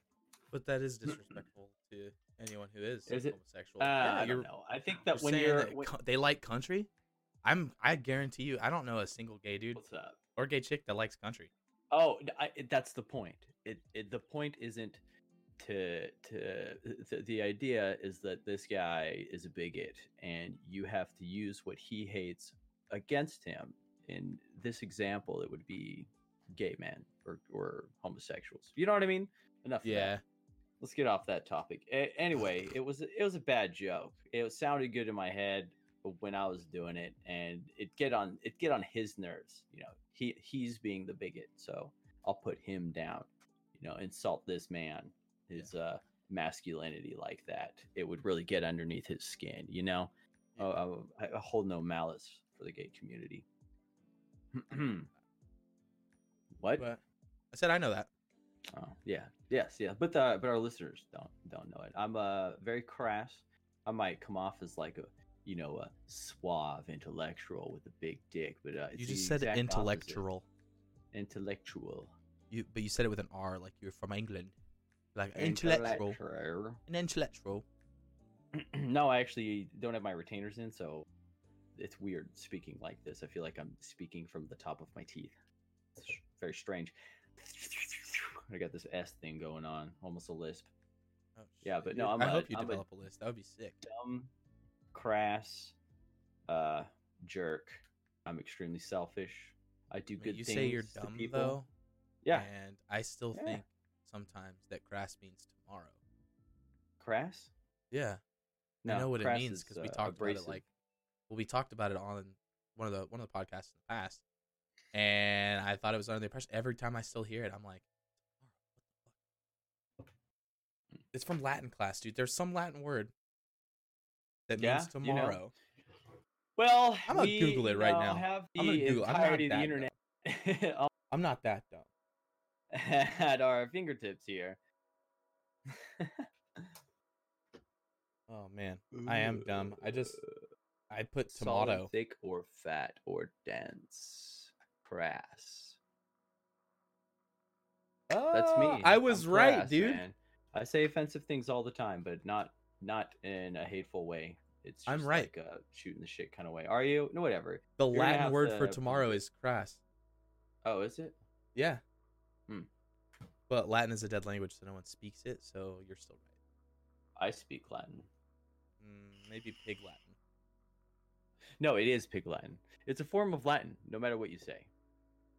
But that is disrespectful to anyone who is, Is it? homosexual. Uh, yeah, I don't know. I think you're that when you're that when- they like country. I'm. I guarantee you, I don't know a single gay dude what's up? or gay chick that likes country. Oh, n- I, it- that's the point. It, it the point isn't to to uh, the, the idea is that this guy is a bigot and you have to use what he hates against him. In this example, it would be gay men or or homosexuals. You know what I mean? Enough. Yeah. let's get off that topic. A- anyway, it was it was a bad joke. It sounded good in my head when I was doing it, and it get on it get on his nerves. You know, he he's being the bigot, so I'll put him down. You know, insult this man, his uh masculinity like that. It would really get underneath his skin. You know, Yeah. oh, I, I hold no malice for the gay community. [CLEARS THROAT] what? But I said I know that. Oh yeah, yes, yeah. But the but our listeners don't don't know it. I'm uh very crass. I might come off as like a you know a suave intellectual with a big dick, but uh, You just said exact opposite. intellectual. Intellectual. You, but you said it with an R, like you're from England. Like intellectual. Intellectual. An intellectual. [CLEARS THROAT] no, I actually don't have my retainers in, so it's weird speaking like this. I feel like I'm speaking from the top of my teeth. It's very strange. I got this S thing going on, almost a lisp. Oh, Yeah, but no. I'm I a- hope you I'm develop a list. That would be sick. dumb, crass, uh, jerk. I'm extremely selfish. I do good you things say you're dumb people. though, Yeah, and I still Yeah. think sometimes that crass means tomorrow. crass. Yeah, No, I know what it means because we uh, talked abrasive. about it like, well, we talked about it on one of the one of the podcasts in the past, and I thought it was under the impression. Every time I still hear it, I'm like, tomorrow, what the fuck? It's from Latin class, dude. There's some Latin word that Yeah, means you know. tomorrow. Well, I'm gonna we, Google it right now. Have the I'm gonna Google- I'm not of the internet [LAUGHS] I'm not that dumb. [LAUGHS] at our fingertips here. Oh man, I am dumb. I just I put Solid, tomato. thick or fat or dense, crass. That's me. Oh, I was I'm right, crass, dude. man. I say offensive things all the time, but not not in a hateful way. It's just I'm right. like a shooting the shit kind of way. Are you? No, whatever. The You're Latin have word for tomorrow is crass. Oh, is it? Yeah. Hmm. But Latin is a dead language, so no one speaks it. So you're still right. I speak Latin. Mm, maybe pig Latin. No, it is Pig Latin. It's a form of Latin, no matter what you say.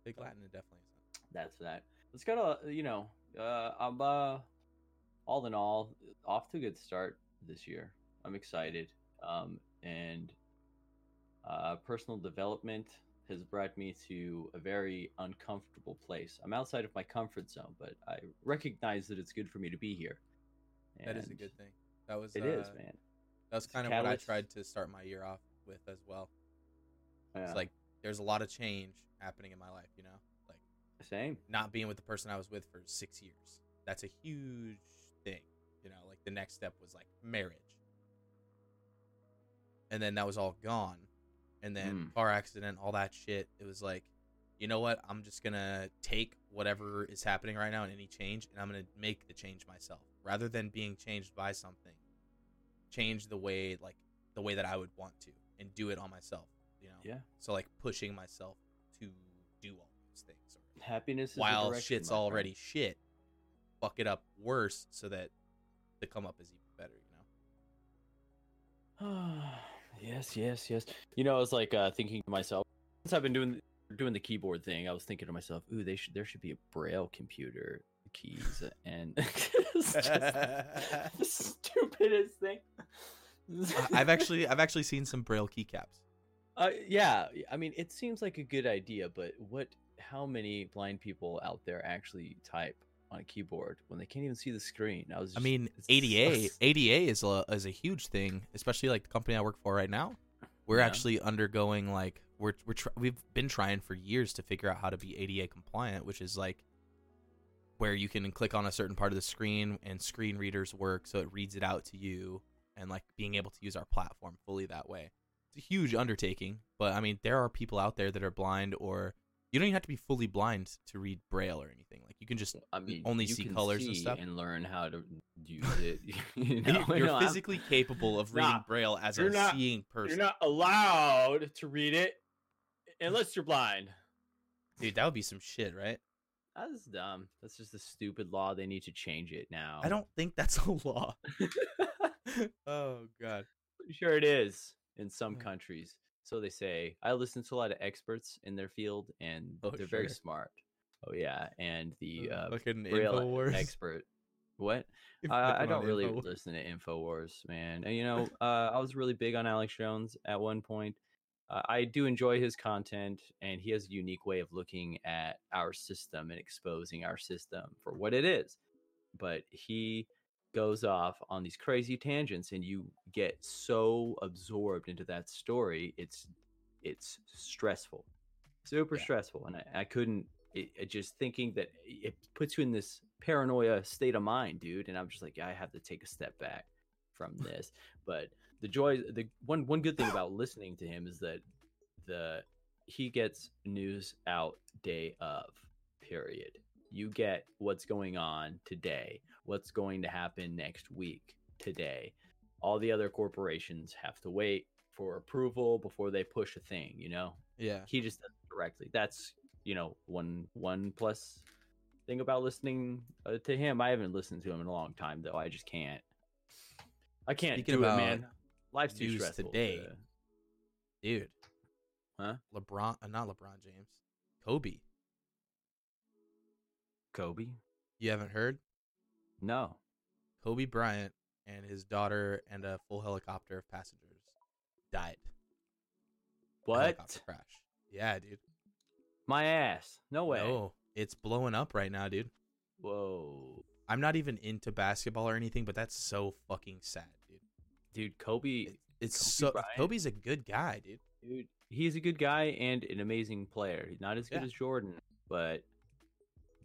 Pig Latin, it definitely is. That's that. Let's go to you know, uh, I'm uh, all in all, off to a good start this year. I'm excited, um, and uh, personal development has brought me to a very uncomfortable place. I'm outside of my comfort zone, but I recognize that it's good for me to be here. That is a good thing. That was It is, uh, man. That was It's kind of what I tried to start my year off with as well. Yeah. It's like there's a lot of change happening in my life, you know? Like same. not being with the person I was with for six years. That's a huge thing. You know, like the next step was like marriage. And then that was all gone. And then Mm. car accident, all that shit. It was like, you know what? I'm just gonna take whatever is happening right now and any change and I'm gonna make the change myself. Rather than being changed by something. Change the way like the way that I would want to and do it on myself. You know? Yeah. So like pushing myself to do all those things. Happiness is while shit's my friend. already shit, fuck it up worse so that the come up is even better, you know? [SIGHS] [SIGHS] yes, yes, yes. You know, I was like uh, thinking to myself since I've been doing doing the keyboard thing. I was thinking to myself, "Ooh, they should there should be a braille computer keys." And [LAUGHS] it's just [LAUGHS] the stupidest thing. I've actually I've actually seen some braille keycaps. uh, yeah. I mean, it seems like a good idea, but what? How many blind people out there actually type on a keyboard when they can't even see the screen? I was. I mean, ADA ADA [LAUGHS] is a is a huge thing, especially like the company I work for right now. We're Yeah. actually undergoing like we're we're tr- we've been trying for years to figure out how to be ADA compliant, which is like where you can click on a certain part of the screen and screen readers work so it reads it out to you and like being able to use our platform fully that way. It's a huge undertaking, but I mean there are people out there that are blind or you don't even have to be fully blind to read braille or anything. You can just I mean, only see colors and stuff. and learn how to use it. [LAUGHS] you You're- know, you're No, I'm- physically capable of reading Nah, braille as a not- seeing person. You're not allowed to read it unless you're blind. Dude, that would be some shit, right? That's dumb. That's just a stupid law. They need to change it now. I don't think that's a law. [LAUGHS] [LAUGHS] oh god. Pretty sure it is in some Yeah. countries. So they say. I listen to a lot of experts in their field, and Oh, they're very smart. Oh yeah, and the Uh, uh, braille Infowars. [LAUGHS] expert. What? I, I don't really Infowars. listen to Infowars, man. And you know, [LAUGHS] uh, I was really big on Alex Jones at one point. Uh, I do enjoy his content, and he has a unique way of looking at our system and exposing our system for what it is. But he goes off on these crazy tangents, and you get so absorbed into that story. It's it's stressful, super Yeah. stressful, and I, I couldn't. It, it just thinking that it puts you in this paranoia state of mind, dude. And I'm just like, I have to take a step back from [LAUGHS] this. but the joy, the one one good thing about listening to him is that the he gets news out day of. Period. You get what's going on today, what's going to happen next week today. All the other corporations have to wait for approval before they push a thing. You know, Yeah. he just does it directly. That's you know one one plus thing about listening uh, to him. I haven't listened to him in a long time, though. I just can't. I can't Speaking do about it, man. Life's too stressful. today, to- dude. Huh? LeBron, uh, not LeBron James, Kobe. Kobe? You haven't heard? No. Kobe Bryant and his daughter and a full helicopter of passengers died. What? helicopter crash? Yeah, dude. My ass. No way. No, it's blowing up right now, dude. Whoa. I'm not even into basketball or anything, but that's so fucking sad, dude. Dude, Kobe, It's Kobe so Bryant? Kobe's a good guy, dude. dude, he's a good guy and an amazing player. He's not as good Yeah. as Jordan, but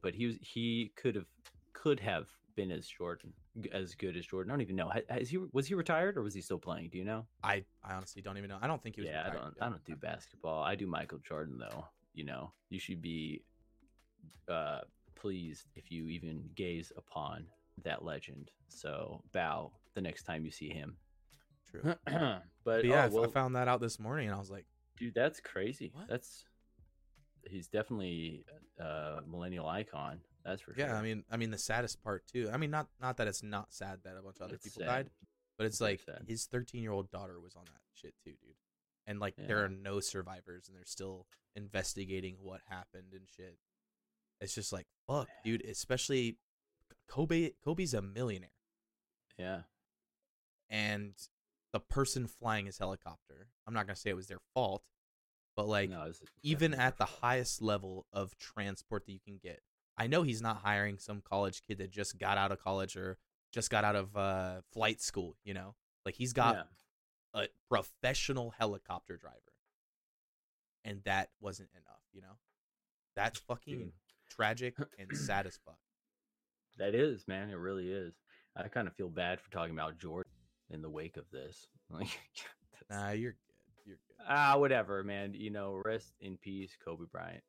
but he was he could have could have been as Jordan as good as Jordan. I don't even know. Ha- Has he was he retired or was he still playing? Do you know? I I honestly don't even know. I don't think he was. yeah, I don't. I don't do basketball. I do Michael Jordan though. You know, you should be uh pleased if you even gaze upon that legend. So bow the next time you see him. True. [CLEARS THROAT] but, But yeah, I oh, well, I found that out this morning, and I was like, dude, that's crazy. What? That's he's definitely a millennial icon. That's for sure. yeah. I mean, I mean, the saddest part too. I mean, not not that it's not sad that a bunch of other It's people sad. died, but it's Very like sad. his 13 year old daughter was on that shit too, dude. And like, Yeah. there are no survivors, and they're still investigating what happened and shit. It's just like, fuck, dude. Especially Kobe. Kobe's a millionaire. yeah, and the person flying his helicopter i'm not going to say it was their fault but like no, even at the highest level of transport that you can get i know he's not hiring some college kid that just got out of college or just got out of uh, flight school you know like he's got Yeah. a professional helicopter driver and that wasn't enough you know that's fucking Dude. tragic [CLEARS THROAT] and sad as fuck That is, man. It really is. I kind of feel bad for talking about Jordan in the wake of this. [LAUGHS] Like, nah you're good you're good ah, whatever, man. You know, rest in peace, Kobe Bryant.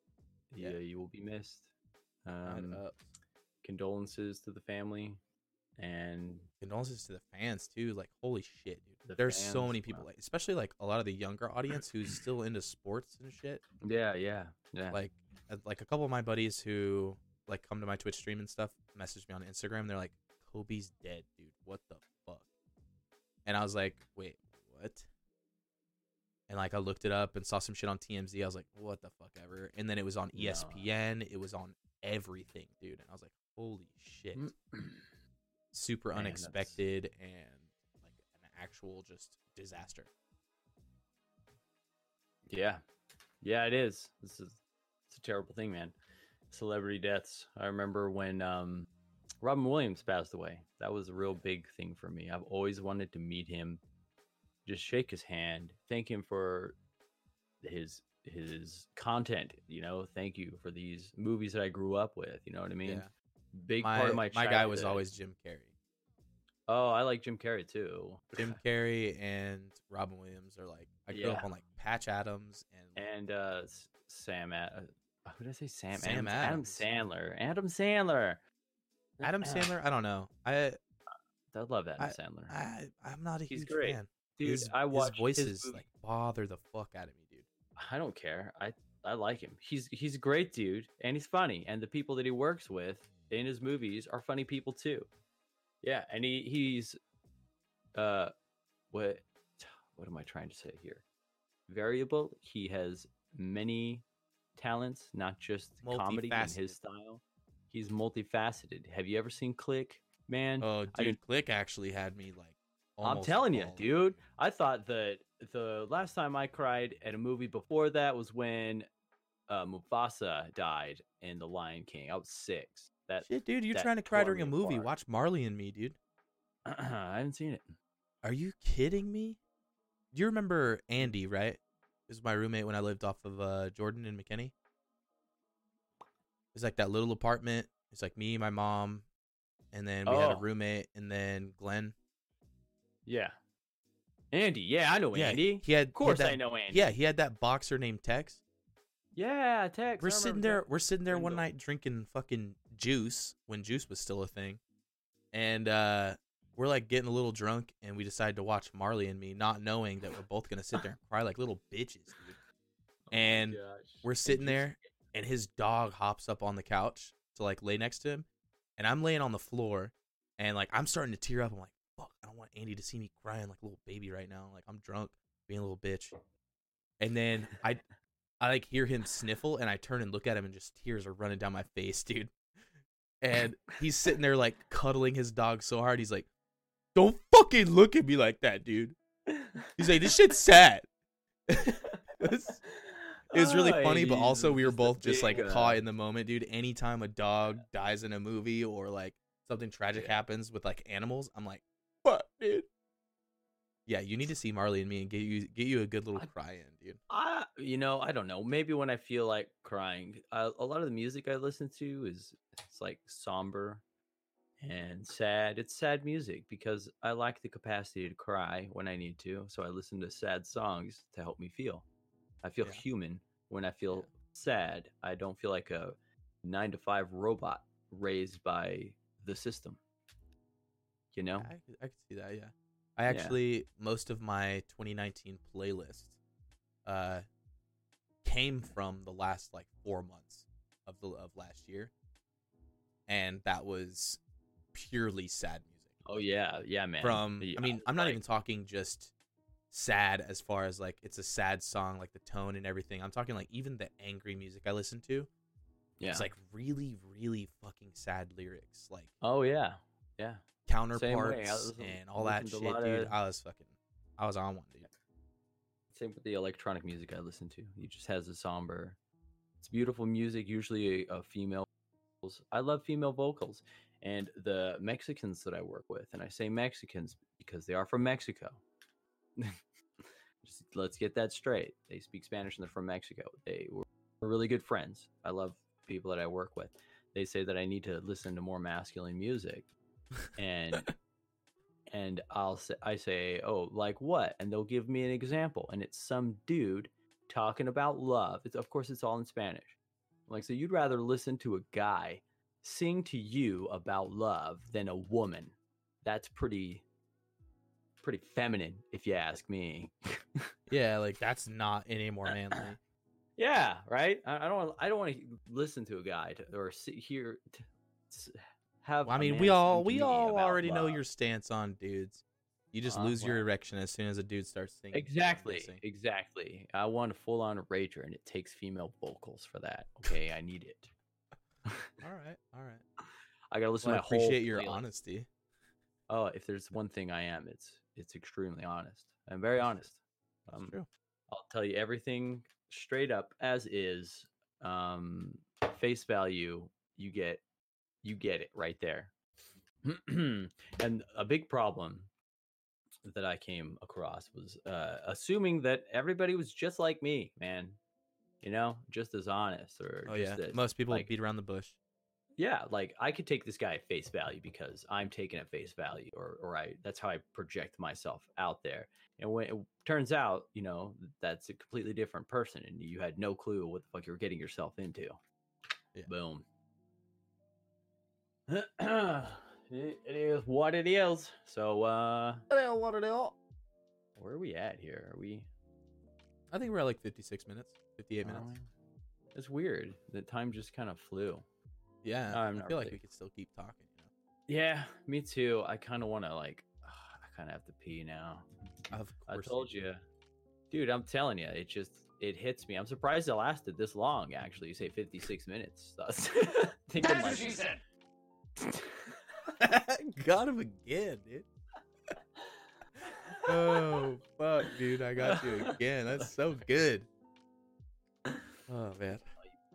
Yeah. Yeah, you will be missed. Um, condolences to the family, and condolences to the fans too. Like, holy shit, dude. The There's so many people, wow. like, especially like a lot of the younger audience who's still [CLEARS THROAT] into sports and shit. yeah, yeah, yeah. Like, uh, like a couple of my buddies who like come to my Twitch stream and stuff message me on Instagram. They're like, Kobe's dead, dude. What the fuck? And I was like, wait, what? And like I looked it up and saw some shit on TMZ. I was like, what the fuck ever? And then it was on E No. ESPN. It was on everything, dude. And I was like, holy shit super Man, that's- unexpected and like an actual just disaster. Yeah, yeah, it is. This is it's a terrible thing, man. Celebrity deaths. I remember when um, Robin Williams passed away. That was a real big thing for me. I've always wanted to meet him, just shake his hand, thank him for his his content. You know, thank you for these movies that I grew up with. You know what I mean? yeah, Big my part of my my guy was always Jim Carrey. Oh, I like Jim Carrey too. Jim Carrey and Robin Williams are like I grew up on like Patch Adams and, and uh Sam Ad- uh, who did I say Sam Sam Adams, Adams. Adam Sandler Adam Sandler Adam Sandler. I don't know. I I love Adam I- Sandler I I'm not a He's huge great. fan. dude his, I watch his voices his like bother the fuck out of me, dude. I don't care I I like him he's he's a great dude and he's funny and the people that he works with in his movies are funny people too yeah and he he's uh what [SIGHS] what am I trying to say here variable he has many talents not just comedy in his style he's multifaceted have you ever seen click man Oh, dude, Click actually had me like. I'm telling you, dude. I thought that the last time I cried at a movie before that was when uh, Mufasa died in The Lion King. I was six. That Shit, dude, you're trying to cry during a movie. Watch Marley and Me, dude. [CLEARS THROAT] I haven't seen it. Are you kidding me? Do you remember Andy, right? Was my roommate when I lived off of uh, Jordan and McKinney. It's like that little apartment. It's like me, my mom, and then we had a Oh. roommate, and then Glenn. Yeah, Andy. Yeah, I know yeah, Andy. He had, of course, had I know Andy. Yeah, he had that boxer named Tex. yeah. Tex. We're sitting there. Tex. We're sitting there one night drinking fucking juice when juice was still a thing, and uh, we're like getting a little drunk, and we decided to watch Marley and Me, not knowing that we're both gonna sit there and cry like little bitches, dude. Oh and we're sitting there, and his dog hops up on the couch, to like lay next to him, and I'm laying on the floor, and like I'm starting to tear up. I'm like, fuck, I don't want Andy to see me crying like a little baby right now. Like I'm drunk, being a little bitch. And then I, I like hear him sniffle, and I turn and look at him, and just tears are running down my face, [LAUGHS] dude. And he's sitting there like cuddling his dog so hard. He's like, "Don't fucking look at me like that, dude." He's like, "This shit's sad." It's- it was really Oh, funny, but also we were both just like caught in the moment, dude. Anytime a dog dies in a movie or like something tragic happens with like animals, I'm like, what, dude? Yeah, you need to see Marley and me and get you get you a good little I- cry in, dude. I, you know, I don't know. Maybe when I feel like crying, uh, a lot of the music I listen to is it's like somber and sad. It's sad music because I lack the capacity to cry when I need to. So I listen to sad songs to help me feel. I feel Yeah. human when I feel sad. I don't feel like a nine to five robot raised by the system. You know? I, I could see that. Yeah, I actually most of my 2019 playlist uh came from the last like four months of the of last year, and that was purely sad music. Oh yeah, yeah, man. from The- i mean i'm not like- even talking just sad as far as like it's a sad song like the tone and everything i'm talking like even the angry music i listen to yeah. it's like really really fucking sad lyrics like oh yeah, yeah. counterparts and all that shit to a lot dude of- i was fucking i was on one dude Same with the electronic music I listen to. It just has a somber. It's beautiful music, usually a, a female. Vocals. I love female vocals, and the Mexicans that I work with, and I say Mexicans because they are from Mexico. [LAUGHS] just let's get that straight. They speak Spanish and they're from Mexico. They were we're really good friends. I love people that I work with. They say that I need to listen to more masculine music, and [LAUGHS] and I'll say, I say, oh, like what? And they'll give me an example, and it's some dude talking about love. It's of course it's all in Spanish. Like, so you'd rather listen to a guy sing to you about love than a woman? That's pretty, pretty feminine, if you ask me. [LAUGHS] yeah like that's not any more manly [CLEARS THROAT] yeah, right. I, I don't. I don't want to listen to a guy to, or sit here. To, have. Well, i mean we all we all already know your stance on dudes you just Uh, lose your erection as soon as a dude starts singing Exactly. Exactly. I want a full on rager, and it takes female vocals for that. Okay, I need it. [LAUGHS] all right all right I gotta listen well, i to my whole. appreciate your playlist. honesty Oh, if there's one thing I am, it's it's extremely honest. I'm very honest. That's Um, true I'll tell you everything straight up as is. Um, face value, you get you get it right there. [CLEARS THROAT] and a big problem that I came across was uh, assuming that everybody was just like me, man. You know, just as honest or oh just yeah as, most people like, beat around the bush yeah, like I could take this guy at face value because I'm taken at face value, or or I that's how I project myself out there. And when it turns out, you know, that's a completely different person, and you had no clue what the fuck you were getting yourself into. Yeah. Boom. [CLEARS THROAT] [CLEARS THROAT] it it is what it is. So, uh, what it is. where are we at here? Are we? I think we're at like 56 minutes, 58 minutes. um, It's weird. The time just kind of flew. yeah, I'm I not feel like we could still keep talking. You Yeah, me too. I kind of want to like. [SIGHS] I kind of have to pee now. know? Of I course. told you, dude. I'm telling you, it just it hits me. I'm surprised it lasted this long. Actually, you say 56 minutes. So I was thinking like, [LAUGHS] [LAUGHS] got him again, dude. oh fuck, dude! I got you again. That's so good. Oh man.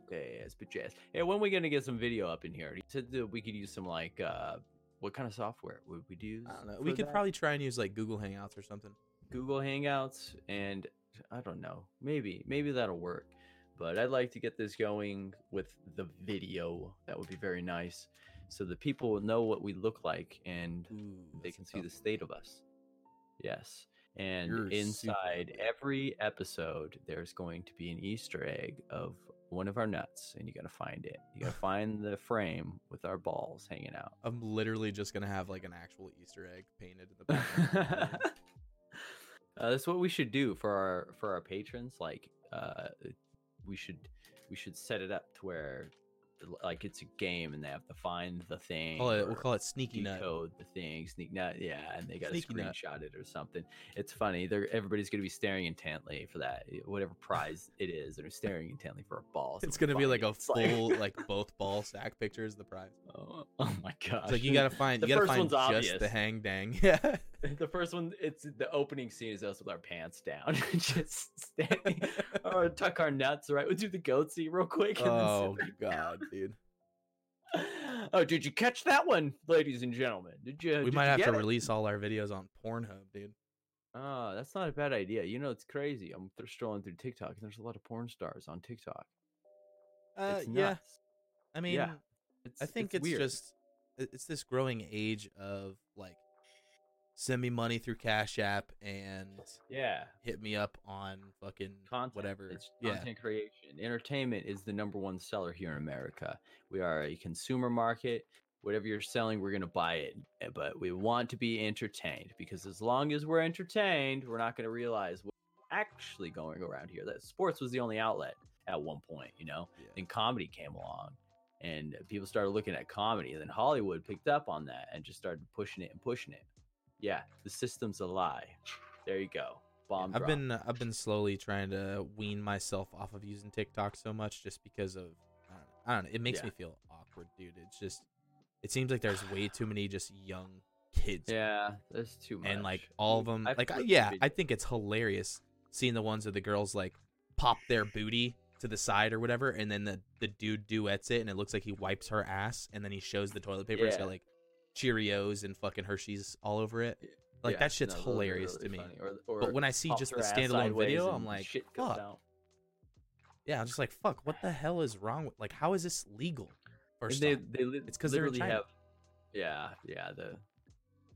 okay, it's but jazz. Hey, when we gonna get some video up in here? Said that we could use some like uh, what kind of software would we use? I don't know. We could that? probably try and use like Google Hangouts or something. Google Hangouts, and I don't know, maybe maybe that'll work. But I'd like to get this going with the video. That would be very nice, so that people will know what we look like and Ooh, they can see the state of us. Yes. And You're inside every episode, there's going to be an Easter egg of one of our nuts, and you got to find it. You got to [LAUGHS] find the frame with our balls hanging out. I'm literally just gonna have like an actual Easter egg painted in the background. [LAUGHS] uh, that's what we should do for our for our patrons. Like, uh, we should we should set it up to where to like it's a game and they have to find the thing. Call it, we'll call it sneaky nut. decode the thing, sneak nut, yeah, and they got to Sneaky nut. screenshot it or something. It's funny. They're everybody's gonna be staring intently for that, eh, whatever [LAUGHS] prize it is. They're staring intently for a ball. It's gonna be like a full [LAUGHS] like both ball sack pictures. The prize. [LAUGHS] oh, oh my god! It's like you gotta find The you gotta first find one's just the hang dang. Yeah. the first one. It's the opening scene is us with our pants down, just standing, or tuck our nuts. Right, we'll do the goatsy real quick. and oh back god, dude. oh, did you catch that one, ladies and gentlemen? Did you? We did might you have to it? release all our videos on Pornhub, dude. Oh, that's not a bad idea. You know, it's crazy. I'm th- strolling through TikTok, and there's a lot of porn stars on TikTok. Uh, It's yeah. nuts. I mean, It's, I think it's, weird. just it's this growing age of like send me money through Cash App and yeah, hit me up on fucking content. whatever. It's yeah. content creation. Entertainment is the number one seller here in America. We are a consumer market. Whatever you're selling, we're gonna buy it. eh, But we want to be entertained because as long as we're entertained, we're not gonna realize what's actually going around here. That sports was the only outlet at one point, you know. Yeah. Then comedy came along, and people started looking at comedy. And then Hollywood picked up on that and just started pushing it and pushing it. Yeah, the system's a lie. There you go. Bomb. I've drop. been uh, I've been slowly trying to wean myself off of using TikTok so much just because of I don't know. I don't know it makes Yeah. me feel awkward, dude. It's just it seems like there's way too many just young kids Yeah, there's too much. and like all of them I've like I, yeah i think it's hilarious seeing the ones of the girls like pop their booty to the side or whatever and then the the dude duets it and it looks like he wipes her ass and then he shows the toilet paper Yeah. like cheerios and fucking hershey's all over it like Yeah, that shit's no, hilarious really to me. Or, or but when i see just the standalone video i'm like fuck out. yeah i'm just like fuck what the hell is wrong with like how is this legal first they they li- It's 'cause they're in China. have. Yeah, yeah. The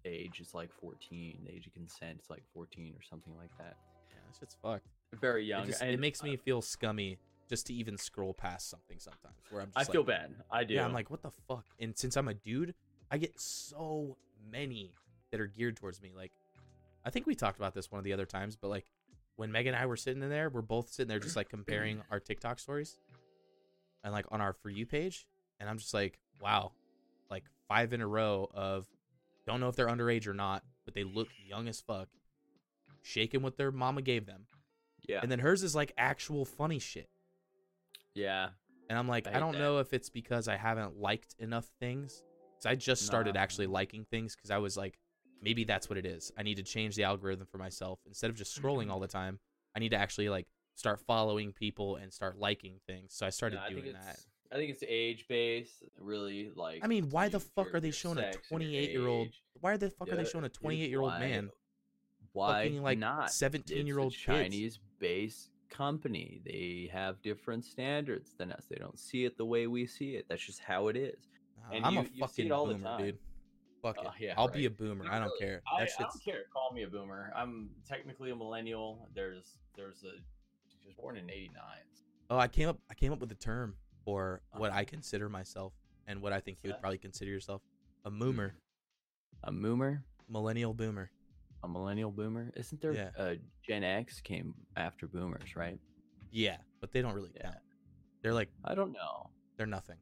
age is like 14. The age of consent is like 14 or something like that. yeah, that shit's fucked Very it, young. just, and it makes uh, me feel scummy just to even scroll past something sometimes where i'm I just feel bad. I do. Yeah, I'm like, what the fuck? And since I'm a dude, I get so many that are geared towards me. Like, I think we talked about this one of the other times, but like when Meg and I were sitting in there, we're both sitting there just like comparing [CLEARS THROAT] our TikTok stories and like on our For You page. And I'm just like, wow, like five in a row of don't know if they're underage or not, but they look young as fuck, shaking what their mama gave them. yeah, And then hers is like actual funny shit. yeah. And I'm like, I I, don't that. know if it's because I haven't liked enough things. I just started Nah. actually liking things because I was like, maybe that's what it is. I need to change the algorithm for myself instead of just scrolling mm-hmm. all the time. I need to actually like start following people and start liking things. So I started I doing that. I think it's age based. Really, like. I mean, why the fuck are they showing a sex and your 28 year old? Why the fuck are they showing a 28 year old man? Why fucking, like, not? 17-year-old It's a kids? Chinese based company. They have different standards than us. They don't see it the way we see it. That's just how it is. And I'm you- a you fucking boomer, dude. Fuck it. Oh, yeah, I'll be a boomer. I don't really. care. I, I don't care. Call me a boomer. I'm technically a millennial. There's there's a she was born in '89. Oh, I came up. I came up with a term for what Uh-huh. I consider myself and what I think What's you would that? probably consider yourself. A moomer, A moomer, millennial boomer. a millennial boomer. Isn't there? Yeah. Uh, Gen X came after boomers, right? Yeah, but they don't really Yeah. count. They're like I don't know. they're nothing.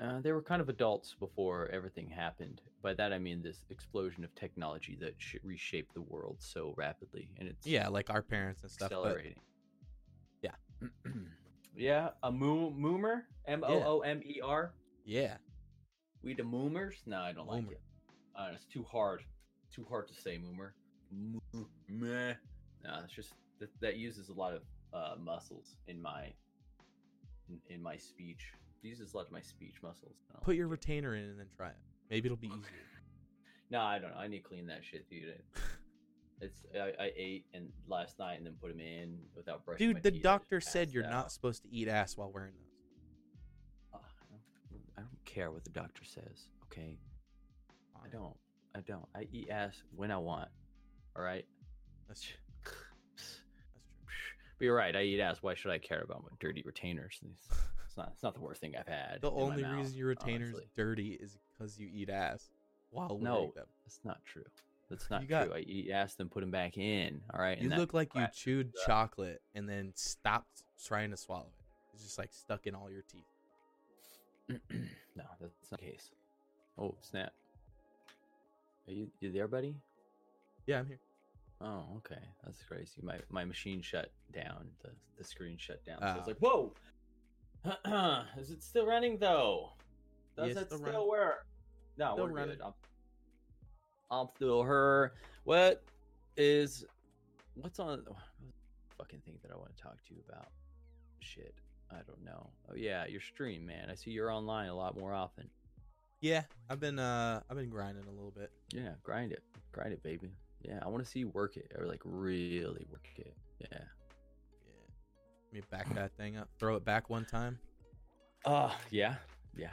Uh, they were kind of adults before everything happened. By that I mean this explosion of technology that sh- reshaped the world so rapidly, and it's Yeah, like our parents and stuff. But accelerating. Yeah. [CLEARS THROAT] yeah, a moo- moomer, M O O M E R. yeah, We the moomers? No, I don't like it. Uh, it's too hard. Too hard to say, moomer. Meh. No, it's just that, that uses a lot of uh, muscles in my in, in my speech. Uses a lot of my speech muscles. Put your retainer in and then try it. Maybe it'll be easier. [LAUGHS] No, I don't know. I need to clean that shit, dude. [LAUGHS] It's I, I ate and last night and then put them in without brushing. my Dude, the teeth. Doctor said you're passed not supposed to eat ass while wearing those. Uh, I don't, I don't care what the doctor says. Okay, I don't. I don't. I eat ass when I want. All right. That's true. [SIGHS] That's true. But you're right. I eat ass. Why should I care about my dirty retainers? [LAUGHS] Not. It's not the worst thing I've had. The only mouth, reason your retainer's honestly. dirty is because you eat ass while wearing No, them. That's not true. That's [SIGHS] not You got- true. I eat ass, then put them back in. All right. You look like you chewed up. chocolate and then stopped trying to swallow it. It's just like stuck in all your teeth. [CLEARS THROAT] no, that's not the case. Oh snap! Are you you there, buddy? Yeah, I'm here. Oh, okay, that's crazy. My my machine shut down. The the screen shut down. So I was Ah. like, whoa. [CLEARS THROAT] Is it still running though? Does Yes, it still work? No, Still we're running. good. I'm, I'm still her. What is what's on what the fucking thing that I want to talk to you about? Shit, I don't know. Oh yeah, your stream, man. I see you're online a lot more often. Yeah, I've been uh I've been grinding a little bit. Yeah, grind it, grind it, baby. Yeah, I want to see you work it or like really work it. Yeah. Let me back that thing up. Throw it back one time. Uh yeah, yeah.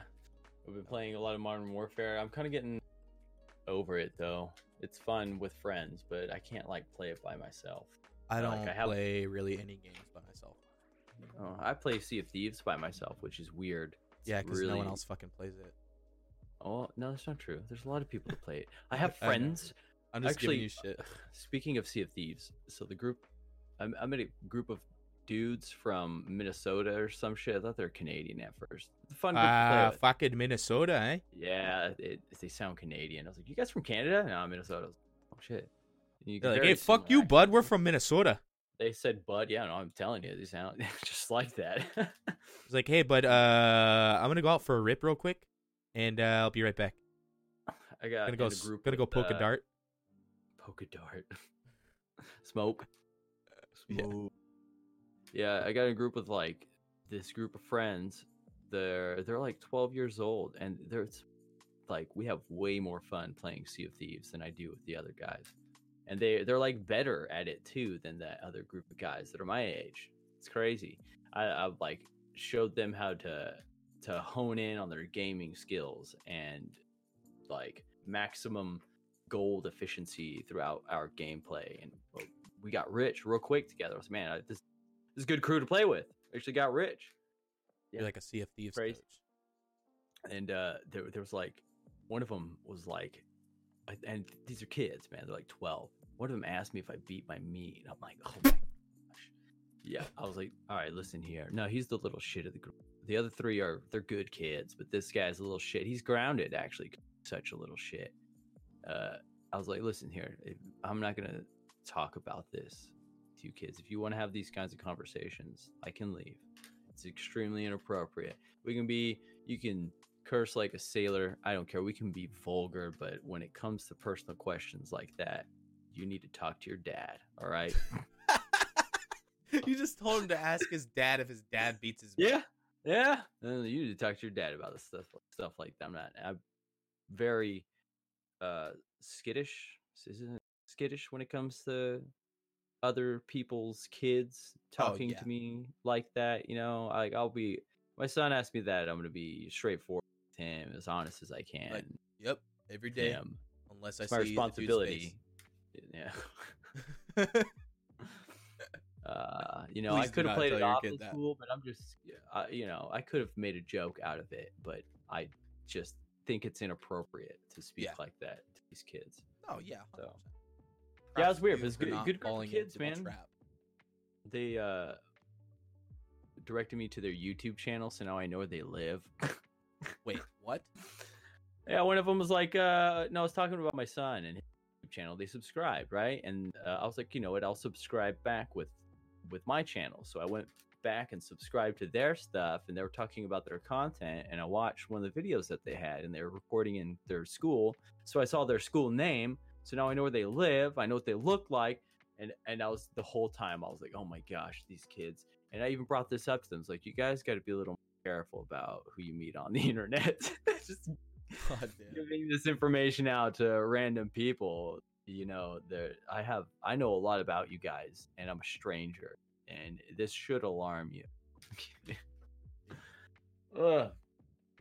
I've been playing a lot of Modern Warfare. I'm kind of getting over it though. It's fun with friends, but I can't like play it by myself. I don't I have- play really any games by myself. Oh, I play Sea of Thieves by myself, which is weird. It's Yeah, because no one else fucking plays it. Oh no, that's not true. There's a lot of people that play it. I have [LAUGHS] friends. I'm just Actually, giving you shit. [LAUGHS] Speaking of Sea of Thieves, so the group, I'm, I met a group of dudes from Minnesota or some shit. I thought they're Canadian at first. It's a fun to play Ah, with. fucking Minnesota, eh? Yeah, it, they sound Canadian. I was like, "You guys from Canada?" No, I'm Minnesota. I was like, oh shit. You They're like, hey, fuck similar you, bud. We're from Minnesota. They said, "Bud." Yeah, no, I'm telling you, they sound [LAUGHS] just like that. It's like, hey, bud, uh, I'm gonna go out for a rip real quick, and uh, I'll be right back. [LAUGHS] I got Gonna go, in a s- group. gonna go with, poke a uh, dart. Poke a dart. [LAUGHS] Smoke. Smoke. Yeah, I got in a group with like this group of friends. They're they're like 12 years old, and there's like we have way more fun playing Sea of Thieves than I do with the other guys, and they they're like better at it too than that other group of guys that are my age. It's crazy. I, I've like showed them how to to hone in on their gaming skills and like maximum gold efficiency throughout our gameplay, and we got rich real quick together. I was man, I, this this is a good crew to play with. Actually got rich, You're like a of Thieves coach. and uh, there there was like one of them was like, and these are kids, man. They're like twelve. One of them asked me if I beat my meat. and I'm like, oh my gosh. Yeah, I was like, all right, listen here. No, he's the little shit of the group. The other three are they're good kids, but this guy's a little shit. He's grounded actually, such a little shit. Uh, I was like, listen here, I'm not gonna talk about this to you kids. If you want to have these kinds of conversations, I can leave. It's extremely inappropriate. We can be, you can curse like a sailor. I don't care. We can be vulgar, but when it comes to personal questions like that, you need to talk to your dad. All right. [LAUGHS] you just told him to ask his dad if his dad beats his. Yeah, yeah. Uh, you need to talk to your dad about this stuff, stuff like that. I'm not. I'm very uh skittish. Isn't it skittish when it comes to other people's kids Oh, talking yeah. to me like that? You know, like I'll be. My son asked me that. I'm gonna be straightforward with him, as honest as I can. Yep. Every with him. unless I It's my see the dude's responsibility. Yeah. [LAUGHS] Uh, you know, Please I could have played it off that. school, but I'm just, uh, you know, I could have made a joke out of it, but I just think it's inappropriate to speak Yeah. like that to these kids. oh yeah. So. 100%. Yeah, it was weird, but it's good- good group of kids, man. trap. They uh directed me to their YouTube channel, so now I know where they live. [LAUGHS] Wait, what? Yeah, one of them was like, uh, no, I was talking about my son and his YouTube channel. They subscribed, right? And uh, I was like, you know what? I'll subscribe back with with my channel. So I went back and subscribed to their stuff, and they were talking about their content. And I watched one of the videos that they had, and they were recording in their school. So I saw their school name. So now I know where they live. I know what they look like. And and I was the whole time I was like, oh my gosh, these kids. And I even brought this up to them. It's like, you guys got to be a little more careful about who you meet on the [LAUGHS] internet. [LAUGHS] Just oh, God giving this information out to random people you know there i have i know a lot about you guys and i'm a stranger and this should alarm you [LAUGHS] Ugh.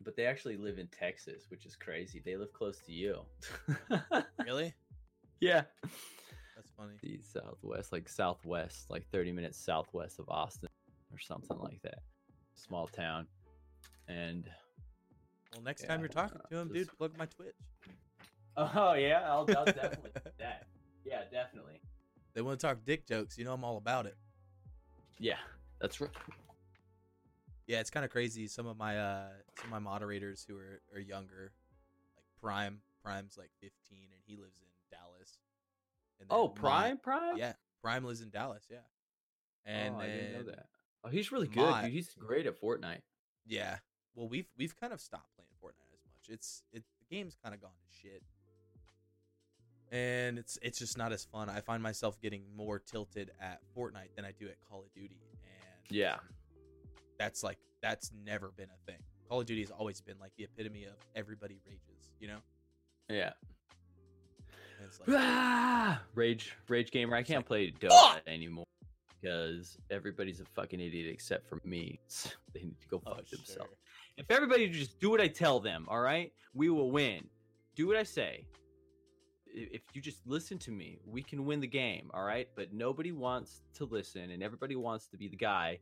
but they actually live in texas which is crazy they live close to you Really? Yeah That's funny. the southwest like southwest like 30 minutes southwest of austin or something like that small town and Well, next Yeah, time you're talking to him, just- dude, plug my Twitch. oh yeah i'll, I'll [LAUGHS] definitely do that yeah definitely They want to talk dick jokes. You know I'm all about it. Yeah, that's right. Yeah, it's kind of crazy. Some of my uh some of my moderators who are, are younger, like Prime, Prime's like 15 and he lives in Dallas. And Oh, then my- Prime, Prime. yeah, Prime lives in Dallas. Yeah, and oh, I didn't know that. Oh, he's really good, my- dude. He's great at Fortnite. Yeah. Well, we've we've kind of stopped playing Fortnite as much. It's it the game's kind of gone to shit. And it's it's just not as fun. I find myself getting more tilted at Fortnite than I do at Call of Duty. And Yeah. that's like that's never been a thing. Call of Duty has always been like the epitome of everybody rages, you know? Yeah. And it's like Ah! Rage, rage gamer. I can't like, play Dota "Fuck!" anymore because everybody's a fucking idiot except for me. [LAUGHS] they need to go oh, fuck themselves. sure. If everybody just do what I tell them, all right, we will win. Do what I say. If you just listen to me, we can win the game, all right? But nobody wants to listen, and everybody wants to be the guy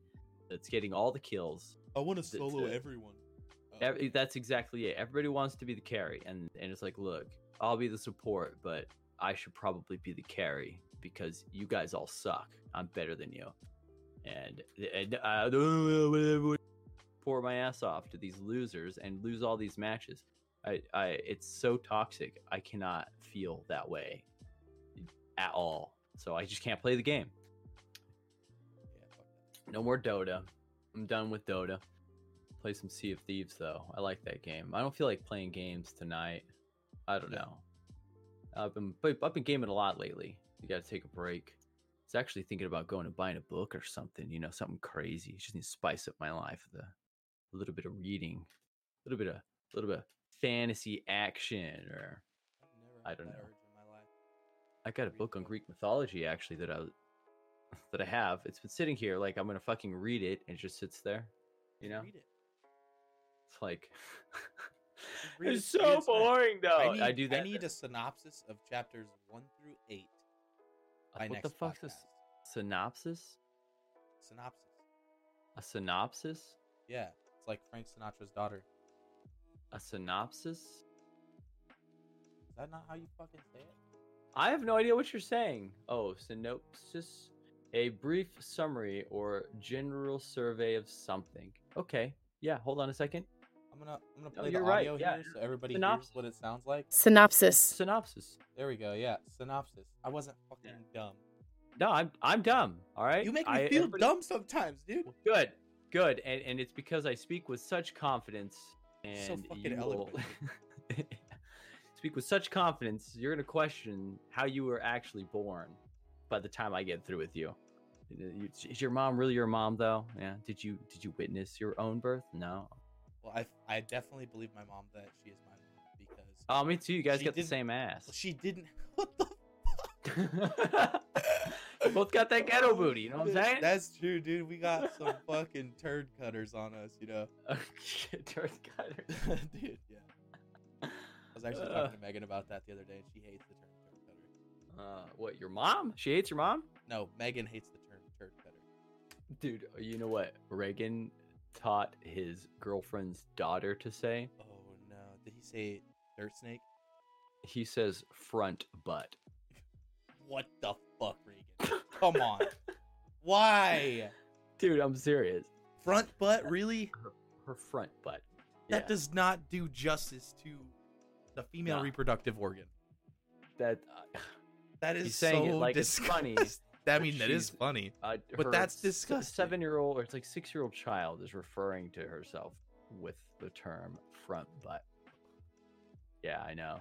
that's getting all the kills. I want to solo solo uh, everyone. Ev- That's exactly it. Everybody wants to be the carry, and and it's like, look, I'll be the support, but I should probably be the carry because you guys all suck. I'm better than you, and, and I uh, [LAUGHS] pour my ass off to these losers and lose all these matches. I, I, it's so toxic. I cannot feel that way at all. So I just can't play the game. No more Dota. I'm done with Dota. Play some Sea of Thieves though. I like that game. I don't feel like playing games tonight. I don't know. I've been I've been gaming a lot lately. You got to take a break. I was actually thinking about going and buying a book or something. You know, something crazy. Just need to spice up my life with a, a little bit of reading, a little bit of a little bit of fantasy action, or I've never I had don't know. my life. I got a book on. Greek mythology actually that I [LAUGHS] that I have. It's been sitting here like I'm gonna fucking read it, and it just sits there. You know, Read it. it's like Just [LAUGHS] read it's it, so it tonight. boring though. I, need, I do that. I need a synopsis of chapters one through eight. Uh, by what next the fuck's a podcast. s- synopsis? Synopsis. A synopsis? Yeah, it's like Frank Sinatra's daughter. A synopsis? Is that not how you fucking say it? I have no idea what you're saying. Oh, synopsis, a brief summary or general survey of something. Okay. Yeah. Hold on a second. I'm gonna I'm gonna play you're the right, audio yeah. here so everybody Synopsis. hears what it sounds like. Synopsis. Synopsis. There we go. Yeah, synopsis. I wasn't fucking dumb. No, I'm I'm dumb. All right. You make me I- feel everybody- dumb sometimes, dude. Good, good, and and it's because I speak with such confidence, and So fucking you will eloquent. [LAUGHS] speak with such confidence. You're gonna question how you were actually born by the time I get through with you. You- Is your mom really your mom though? Yeah. Did you did you witness your own birth? No. Well, I I definitely believe my mom that she is my mom because Oh, me too. You guys got the same ass. she didn't. [LAUGHS] What the? Both got that ghetto booty. You know what I'm saying? That's true, dude. We got some fucking turd cutters on us, you know. [LAUGHS] Turd cutters. [LAUGHS] dude, yeah. I was actually Uh. talking to Megan about that the other day, and she hates the term turd cutter. Uh, what? Your mom? She hates your mom? No, Megan hates the term turd cutter. Dude, you know what Reagan taught his girlfriend's daughter to say? Oh no, did he say dirt snake? He says front butt. What the fuck, Regan? Come on. Why? Dude, I'm serious. Front butt, really? Her front butt. That Yeah, does not do justice to the female Nah. reproductive organ. that. Uh, That is He's saying it so like it's funny, I mean, that is funny. uh, But that's disgusting. Seven-year-old, or it's like six-year-old child is referring to herself with the term front butt. Yeah, I know.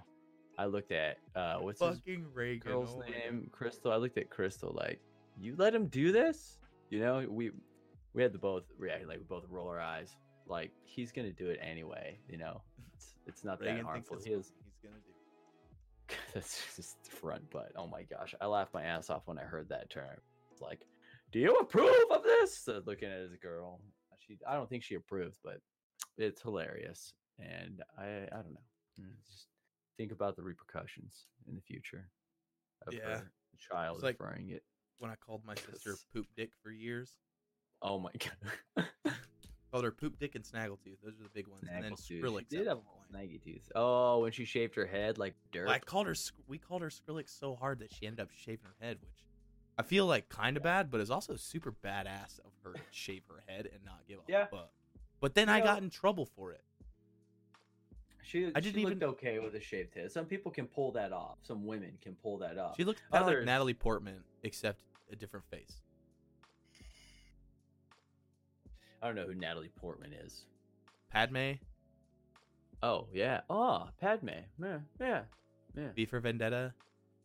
I looked at uh, what's his Fucking Reagan. girl's oh name crystal i looked at crystal like you let him do this you know we we had to both react like we both roll our eyes like he's gonna do it anyway you know it's, it's not that Reagan harmful he is he's gonna do. [LAUGHS] that's just the front butt oh my gosh i laughed my ass off when i heard that term. It's like do you approve of this? So looking at his girl she i don't think she approves but it's hilarious. And i i don't know. Mm, just think about the repercussions in the future of Yeah. child like- referring it. When I called my sister [LAUGHS] poop dick for years, oh my [LAUGHS] god called her poop dick and snaggletooth. Those are the big ones. and then Snaggletooth. Skrillex. She at did have a one little point. snaggy tooth oh when she shaved her head like dirt I called her. Sk- We called her Skrillex so hard that she ended up shaving her head, which I feel like kind of bad, but it's also super badass of her to shave her head and not give a Yeah. fuck. But then I got in trouble for it. She, I didn't she even- okay with a shaved head. Some people can pull that off. Some women can pull that off. She looked kind of like Others- Natalie Portman, except a different face. I don't know who Natalie Portman is. Padme, Oh yeah. Oh, Padme. Yeah, yeah, yeah. V for Vendetta.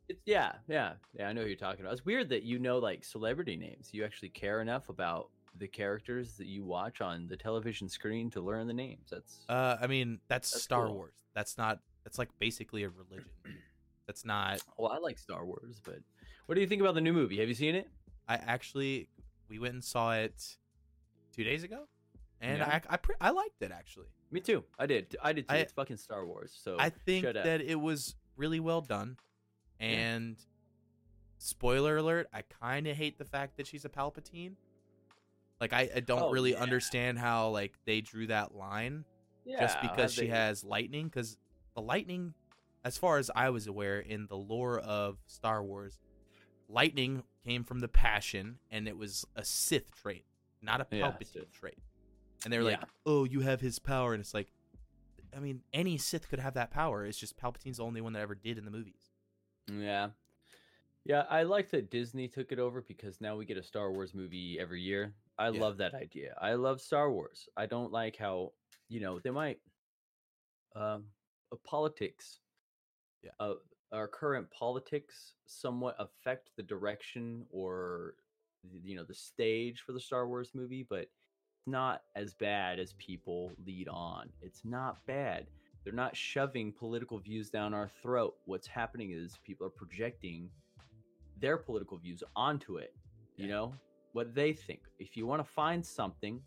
It's, yeah, yeah, yeah. I know who you're talking about. It's weird that you know like celebrity names. You actually care enough about the characters that you watch on the television screen to learn the names. That's Uh, I mean, that's, That's Star cool. Wars. That's not. That's like basically a religion. [CLEARS THROAT] That's not. well, I like Star Wars, but what do you think about the new movie? Have you seen it? I actually we went and saw it two days ago, and Yeah. I I, pre- I liked it actually. Me too. I did. I did too. I- it's fucking Star Wars. So I think that it was really well done, Yeah. and spoiler alert, I kind of hate the fact that she's a Palpatine. Like I, I don't Oh, really yeah. understand how like they drew that line yeah, just because she has lightning because the lightning as far as i was aware in the lore of star wars lightning came from the passion and it was a sith trait not a Yeah, palpatine Sith. trait and they were like oh you have his power and it's like i mean any sith could have that power it's just palpatine's the only one that ever did in the movies Yeah. Yeah, I like that Disney took it over because now we get a Star Wars movie every year. I Yeah. love that idea. I love Star Wars. I don't like how, you know, they might um uh, politics Yeah. uh, our current politics somewhat affect the direction or you know the stage for the Star Wars movie, but it's not as bad as people lead on. It's not bad. They're not shoving political views down our throat. What's happening is people are projecting their political views onto it. You Yeah. know what they think. If you want to find something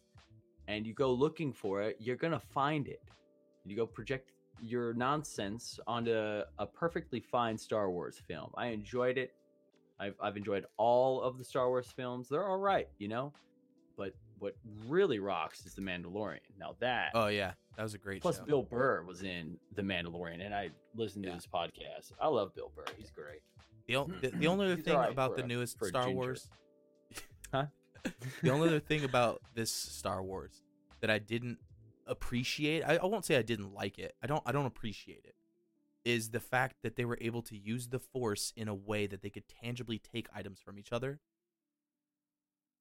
and you go looking for it, you're gonna find it. You go project your nonsense onto a perfectly fine Star Wars film. I enjoyed it. I've I've enjoyed all of the Star Wars films. They're all right, you know. But what really rocks is the Mandalorian. Now that oh yeah that was a great plus show. Bill Burr was in the Mandalorian, and I listened to Yeah. his podcast. I love Bill Burr. He's great. the, o- the, the [CLEARS THROAT] only other thing alright about the a- newest star ginger. wars [LAUGHS] Huh? the only other thing about this Star Wars that I didn't appreciate, I, I won't say I didn't like it. I don't I don't appreciate it. Is the fact that they were able to use the force in a way that they could tangibly take items from each other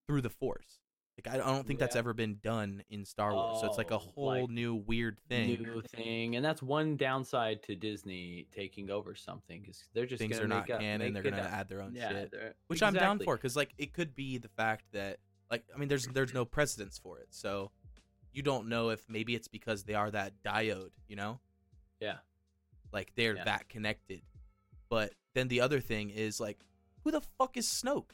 through the force. Like I, don't think that's ever been done in Star Wars. so it's like a Oh, whole like new weird thing. new thing, and that's one downside to Disney taking over something because they're just Things are not up- canon. They're gonna up. add their own yeah, shit. which I'm down for because like it could be the fact that like I mean there's there's no precedence for it, so you don't know if maybe it's because they are that dyad, you know, Yeah, like they're Yeah. that connected. But then the other thing is like, who the fuck is Snoke?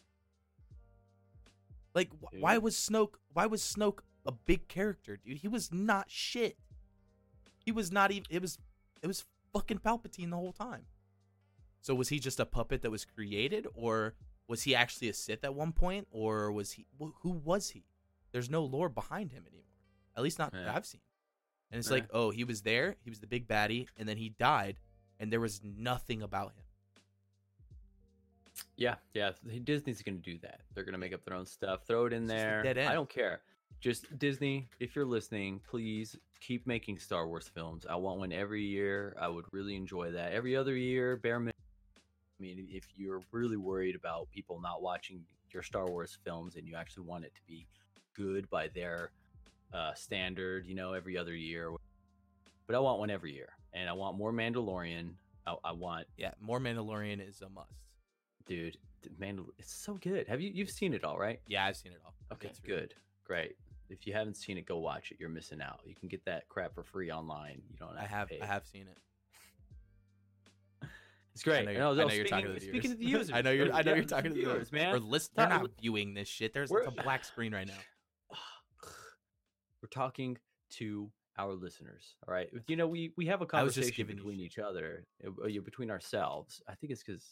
Like, wh- why was Snoke? Why was Snoke a big character, dude? He was not shit. He was not even. It was. It was fucking Palpatine the whole time. So was he just a puppet that was created, or was he actually a Sith at one point, or was he? wh- Who was he? There's no lore behind him anymore. At least not that I've seen. And it's Yeah. like, oh, he was there. He was the big baddie, and then he died, and there was nothing about him. yeah, yeah. Disney's gonna do that. They're gonna make up their own stuff, throw it in It's there. I don't care. Just Disney, if you're listening, please keep making Star Wars films. I want one every year. I would really enjoy that. Every other year, bare minimum. I mean, if you're really worried about people not watching your Star Wars films and you actually want it to be good by their uh, standard, you know, every other year. But I want one every year, and I want more Mandalorian. I, I want, Yeah, more Mandalorian is a must. dude, Mandal. It's so good. Have you you've seen it all, right? Yeah, I've seen it all. Okay, really good, great. If you haven't seen it, go watch it. You're missing out. You can get that crap for free online. You don't. Have I have To. I have seen it. It's great. I know, you're, No, I no, know you're talking to the speaking- Speaking of the users, [LAUGHS] I know you're. I know you're talking to the viewers, man. Or list, they're Not- viewing this shit. There's We're- a black screen right now. We're talking to our listeners. All right. You know, we we have a conversation between each other, uh, uh, between ourselves. I think it's because,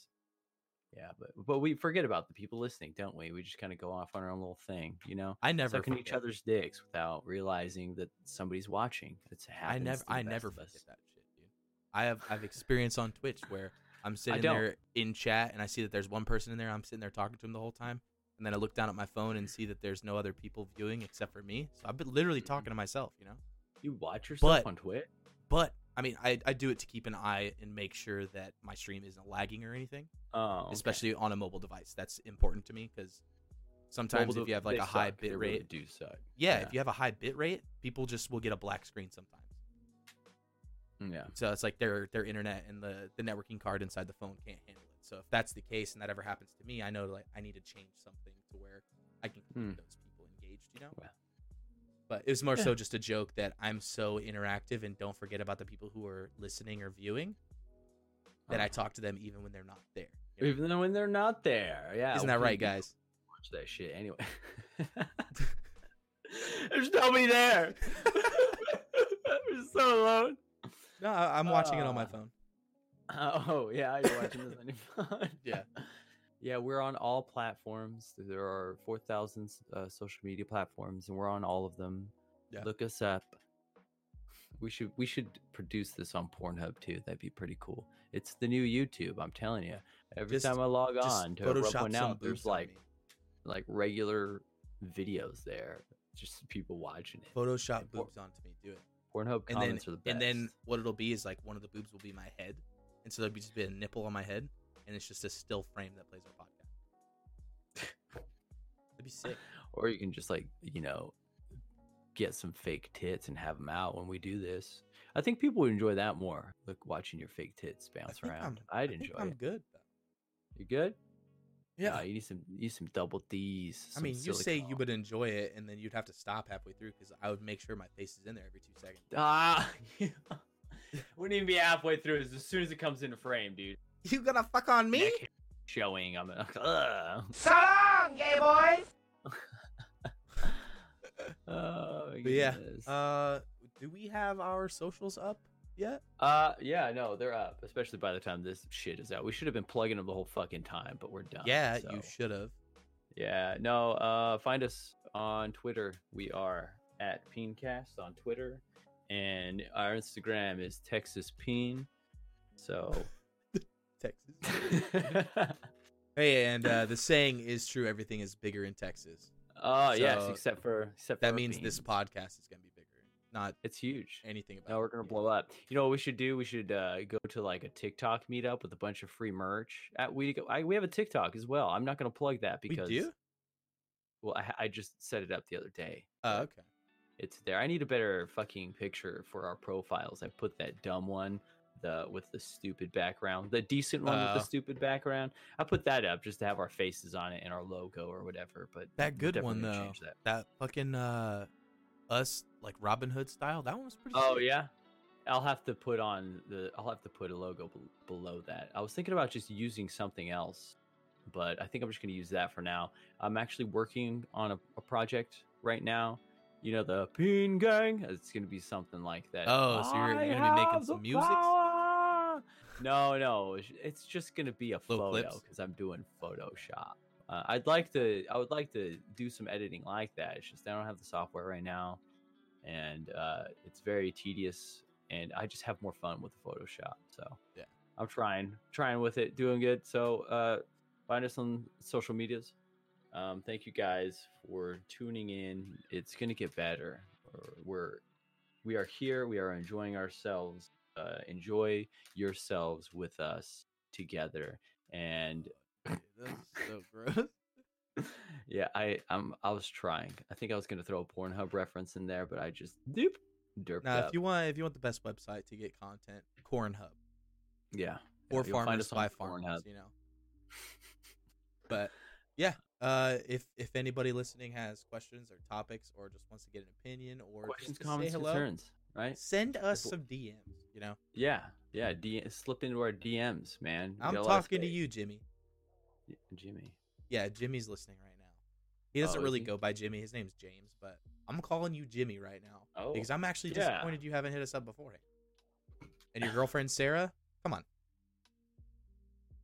yeah, but but we forget about the people listening, don't we? We just kind of go off on our own little thing, you know, I never sucking each other's dicks without realizing that somebody's watching. It's I never. I never forget that shit, dude. I have. I've experienced on Twitch where I'm sitting there in chat and I see that there's one person in there. I'm sitting there talking to him the whole time, and then I look down at my phone and see that there's no other people viewing except for me. So I've been literally Mm-hmm. talking to myself, you know. You watch yourself But- on Twitch? But I mean, I, I do it to keep an eye and make sure that my stream isn't lagging or anything, Oh, okay. especially on a mobile device. That's important to me because sometimes Mobile if you have like a high suck. They bit really rate, do suck. yeah, yeah. if you have a high bit rate, people just will get a black screen sometimes. Yeah. So it's like their their internet and the the networking card inside the phone can't handle it. So if that's the case and that ever happens to me, I know like I need to change something to where I can keep Hmm. those people engaged, you know. Wow. But it was more Yeah. so just a joke that I'm so interactive and don't forget about the people who are listening or viewing that I talk to them even when they're not there. you know? Even when they're not there. Yeah. Isn't that right, guys? Watch that shit anyway. [LAUGHS] There's nobody there. [LAUGHS] We're so alone. No, I, I'm watching it on my Uh. Oh yeah, you're watching this on your phone. Yeah. yeah, we're on all platforms. There are four thousand uh, social media platforms, and we're on all of them. Yeah. Look us up. We should we should produce this on Pornhub too. That'd be pretty cool. It's the new YouTube. I'm telling you. Every Just- time I log on to Photoshop one out, there's like like regular videos there. Just people watching it. Photoshop and por- boobs onto me. Do it. Pornhub and then the best. and then what it'll be is like one of the boobs will be my head, and so there'd be just be a nipple on my head, and it's just a still frame that plays our podcast. [LAUGHS] That'd be sick. or you can just like you know get some fake tits and have them out when we do this. I think people would enjoy that more. Like watching your fake tits bounce around. I think enjoy I'm it. good. You good? Yeah. You need some you need some double D's. I mean, you say you would enjoy it, and then you'd have to stop halfway through because I would make sure my face is in there every two seconds. Ah, [LAUGHS] [LAUGHS] wouldn't even be halfway through. As soon as it comes into frame, dude. You gonna fuck on me? Neck hair showing. I'm like, [LAUGHS] ugh. So long, gay boys! [LAUGHS] Oh, my But yeah. Uh, do we have our socials up yet? Uh, yeah, no, they're up. Especially by the time this shit is out. We should have been plugging them the whole fucking time, but we're done. yeah, so. you should have. Yeah, no. Uh, find us on Twitter. We are at Peencast on Twitter, and our Instagram is Texas Peen. So, [LAUGHS] Texas. [LAUGHS] hey, and uh, the saying is true. Everything is bigger in Texas. oh yes, except for except That for means this podcast is gonna be bigger, not It's huge. anything about. No, we're gonna blow up. You know what we should do? We should uh, go to like a TikTok meetup with a bunch of free merch. At we I, we have a TikTok as well. I'm not gonna plug that We because do? well, I, I just set it up the other day. Oh, okay. It's there. I need a better fucking picture for our profiles. I put that dumb one, the with the stupid background, the decent one with Oh. the stupid background. I put that up just to have our faces on it and our logo or whatever. But That good one though. that. That fucking uh, us like Robin Hood style. That one was pretty. Oh sick. yeah, I'll have to put on the. I'll have to put a logo bel below that. I was thinking about just using something else, but I think I'm just going to use that for now. I'm actually working on a, a project right now. You know the Peen Gang. It's going to be something like that. Oh, so you're- you're gonna be making some music? No, no, it's- just going to be a Little photo because I'm doing Photoshop. Uh, I'd like to. I would like to do some editing like that. It's just I don't have the software right now, and uh, it's very tedious. And I just have more fun with the Photoshop. So Yeah. I'm trying, trying with it, doing good. So uh, find us on social medias. Um, thank you guys for tuning in. It's gonna get better. We're- We're here. We are enjoying ourselves. Uh, enjoy yourselves with us together. And That's so [LAUGHS] gross. yeah, I I'm I was trying. I think I was gonna throw a Pornhub reference in there, but I just doop derped Now, up. if you want, if you want the best website to get content, Corn Hub yeah, or yeah, Farmers by Pornhub. Farmers, you know. But yeah, uh, if if anybody listening has questions or topics or just wants to get an opinion or Questions, just comments, say hello, concerns, right? send us some DMs. You know, Yeah, yeah. D- slip into our DMs, man. I'm gotta let us talking to you, Jimmy. Jimmy. Yeah, Jimmy's listening right now. He doesn't Oh, really he? go by Jimmy. His name's James, but I'm calling you Jimmy right now Oh, because I'm actually yeah. disappointed you haven't hit us up beforehand. And your girlfriend Sarah, come on,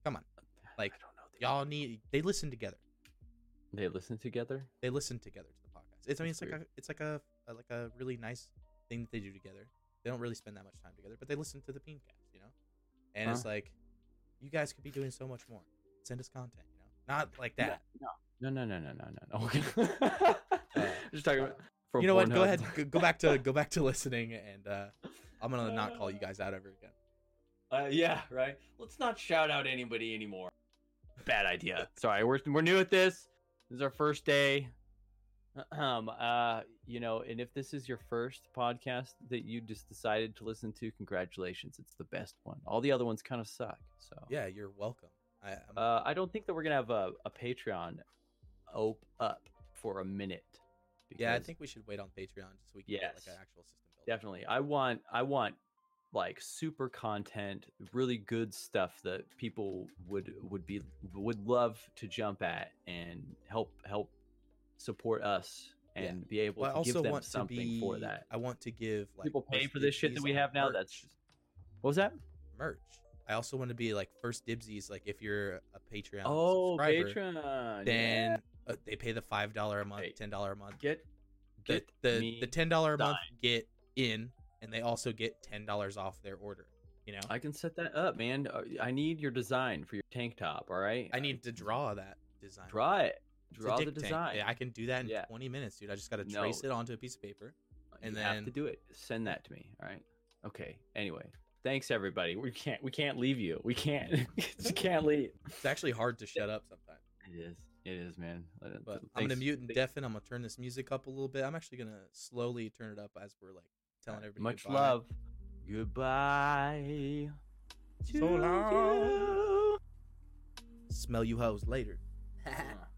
come on, [SIGHS] like I don't know. y'all need. They listen together. They listen together. They listen together to the podcast. It's I mean That's it's like a it's like a, a like a really nice thing that they do together. They don't really spend that much time together, but they listen to the Peencast, you know. And it's like, you guys could be doing so much more. Send us content, you know. not like that. No, no, no, no, no, no, no. Okay. [LAUGHS] [LAUGHS] Just talking about. for you know what? Go Pornhub. ahead, go, go back to go back to listening, and uh, I'm gonna not call you guys out ever again. Uh, yeah, right. Let's not shout out anybody anymore. Bad idea. Sorry, we're we're new at this. This is our first day. [CLEARS THROAT] Um, uh, you know, and if this is your first podcast that you just decided to listen to, congratulations. It's the best one. All the other ones kind of suck. So Yeah, you're welcome. I, I'm, Uh, I don't think that we're gonna have a, a Patreon op up for a minute. yeah, I think we should wait on Patreon just so we can get like an actual system built. definitely i want i want like super content really good stuff that people would would be would love to jump at and help help support us Yeah. and be able Well, I to give them something be. for that I want to give like people pay for this shit that we have now merch. that's what was that merch. I also want to be like first dibsies. Like if you're a Patreon oh patreon then yeah. uh, they pay the five dollar a month, ten dollar a month. get The get the, the ten dollar a month get in, and they also get ten dollars off their order. You know, i can set that up man Uh, i need your design for your tank top all right I need to draw that design. draw it draw the design Yeah, I can do that in Yeah. 20 minutes, dude. I just got to No. trace it onto a piece of paper. and then you have to do it. Send that to me. All right. Okay. Anyway, thanks everybody. We can't we can't leave you. We can't. [LAUGHS] you can't leave. It's actually hard to shut up sometimes. It is. It is, man. Uh, But th- I'm gonna mute and deafen. I'm gonna turn this music up a little bit. I'm actually gonna slowly turn it up as we're like telling everybody. Much goodbye. love. Goodbye. So long. you. Smell you hoes later. [LAUGHS]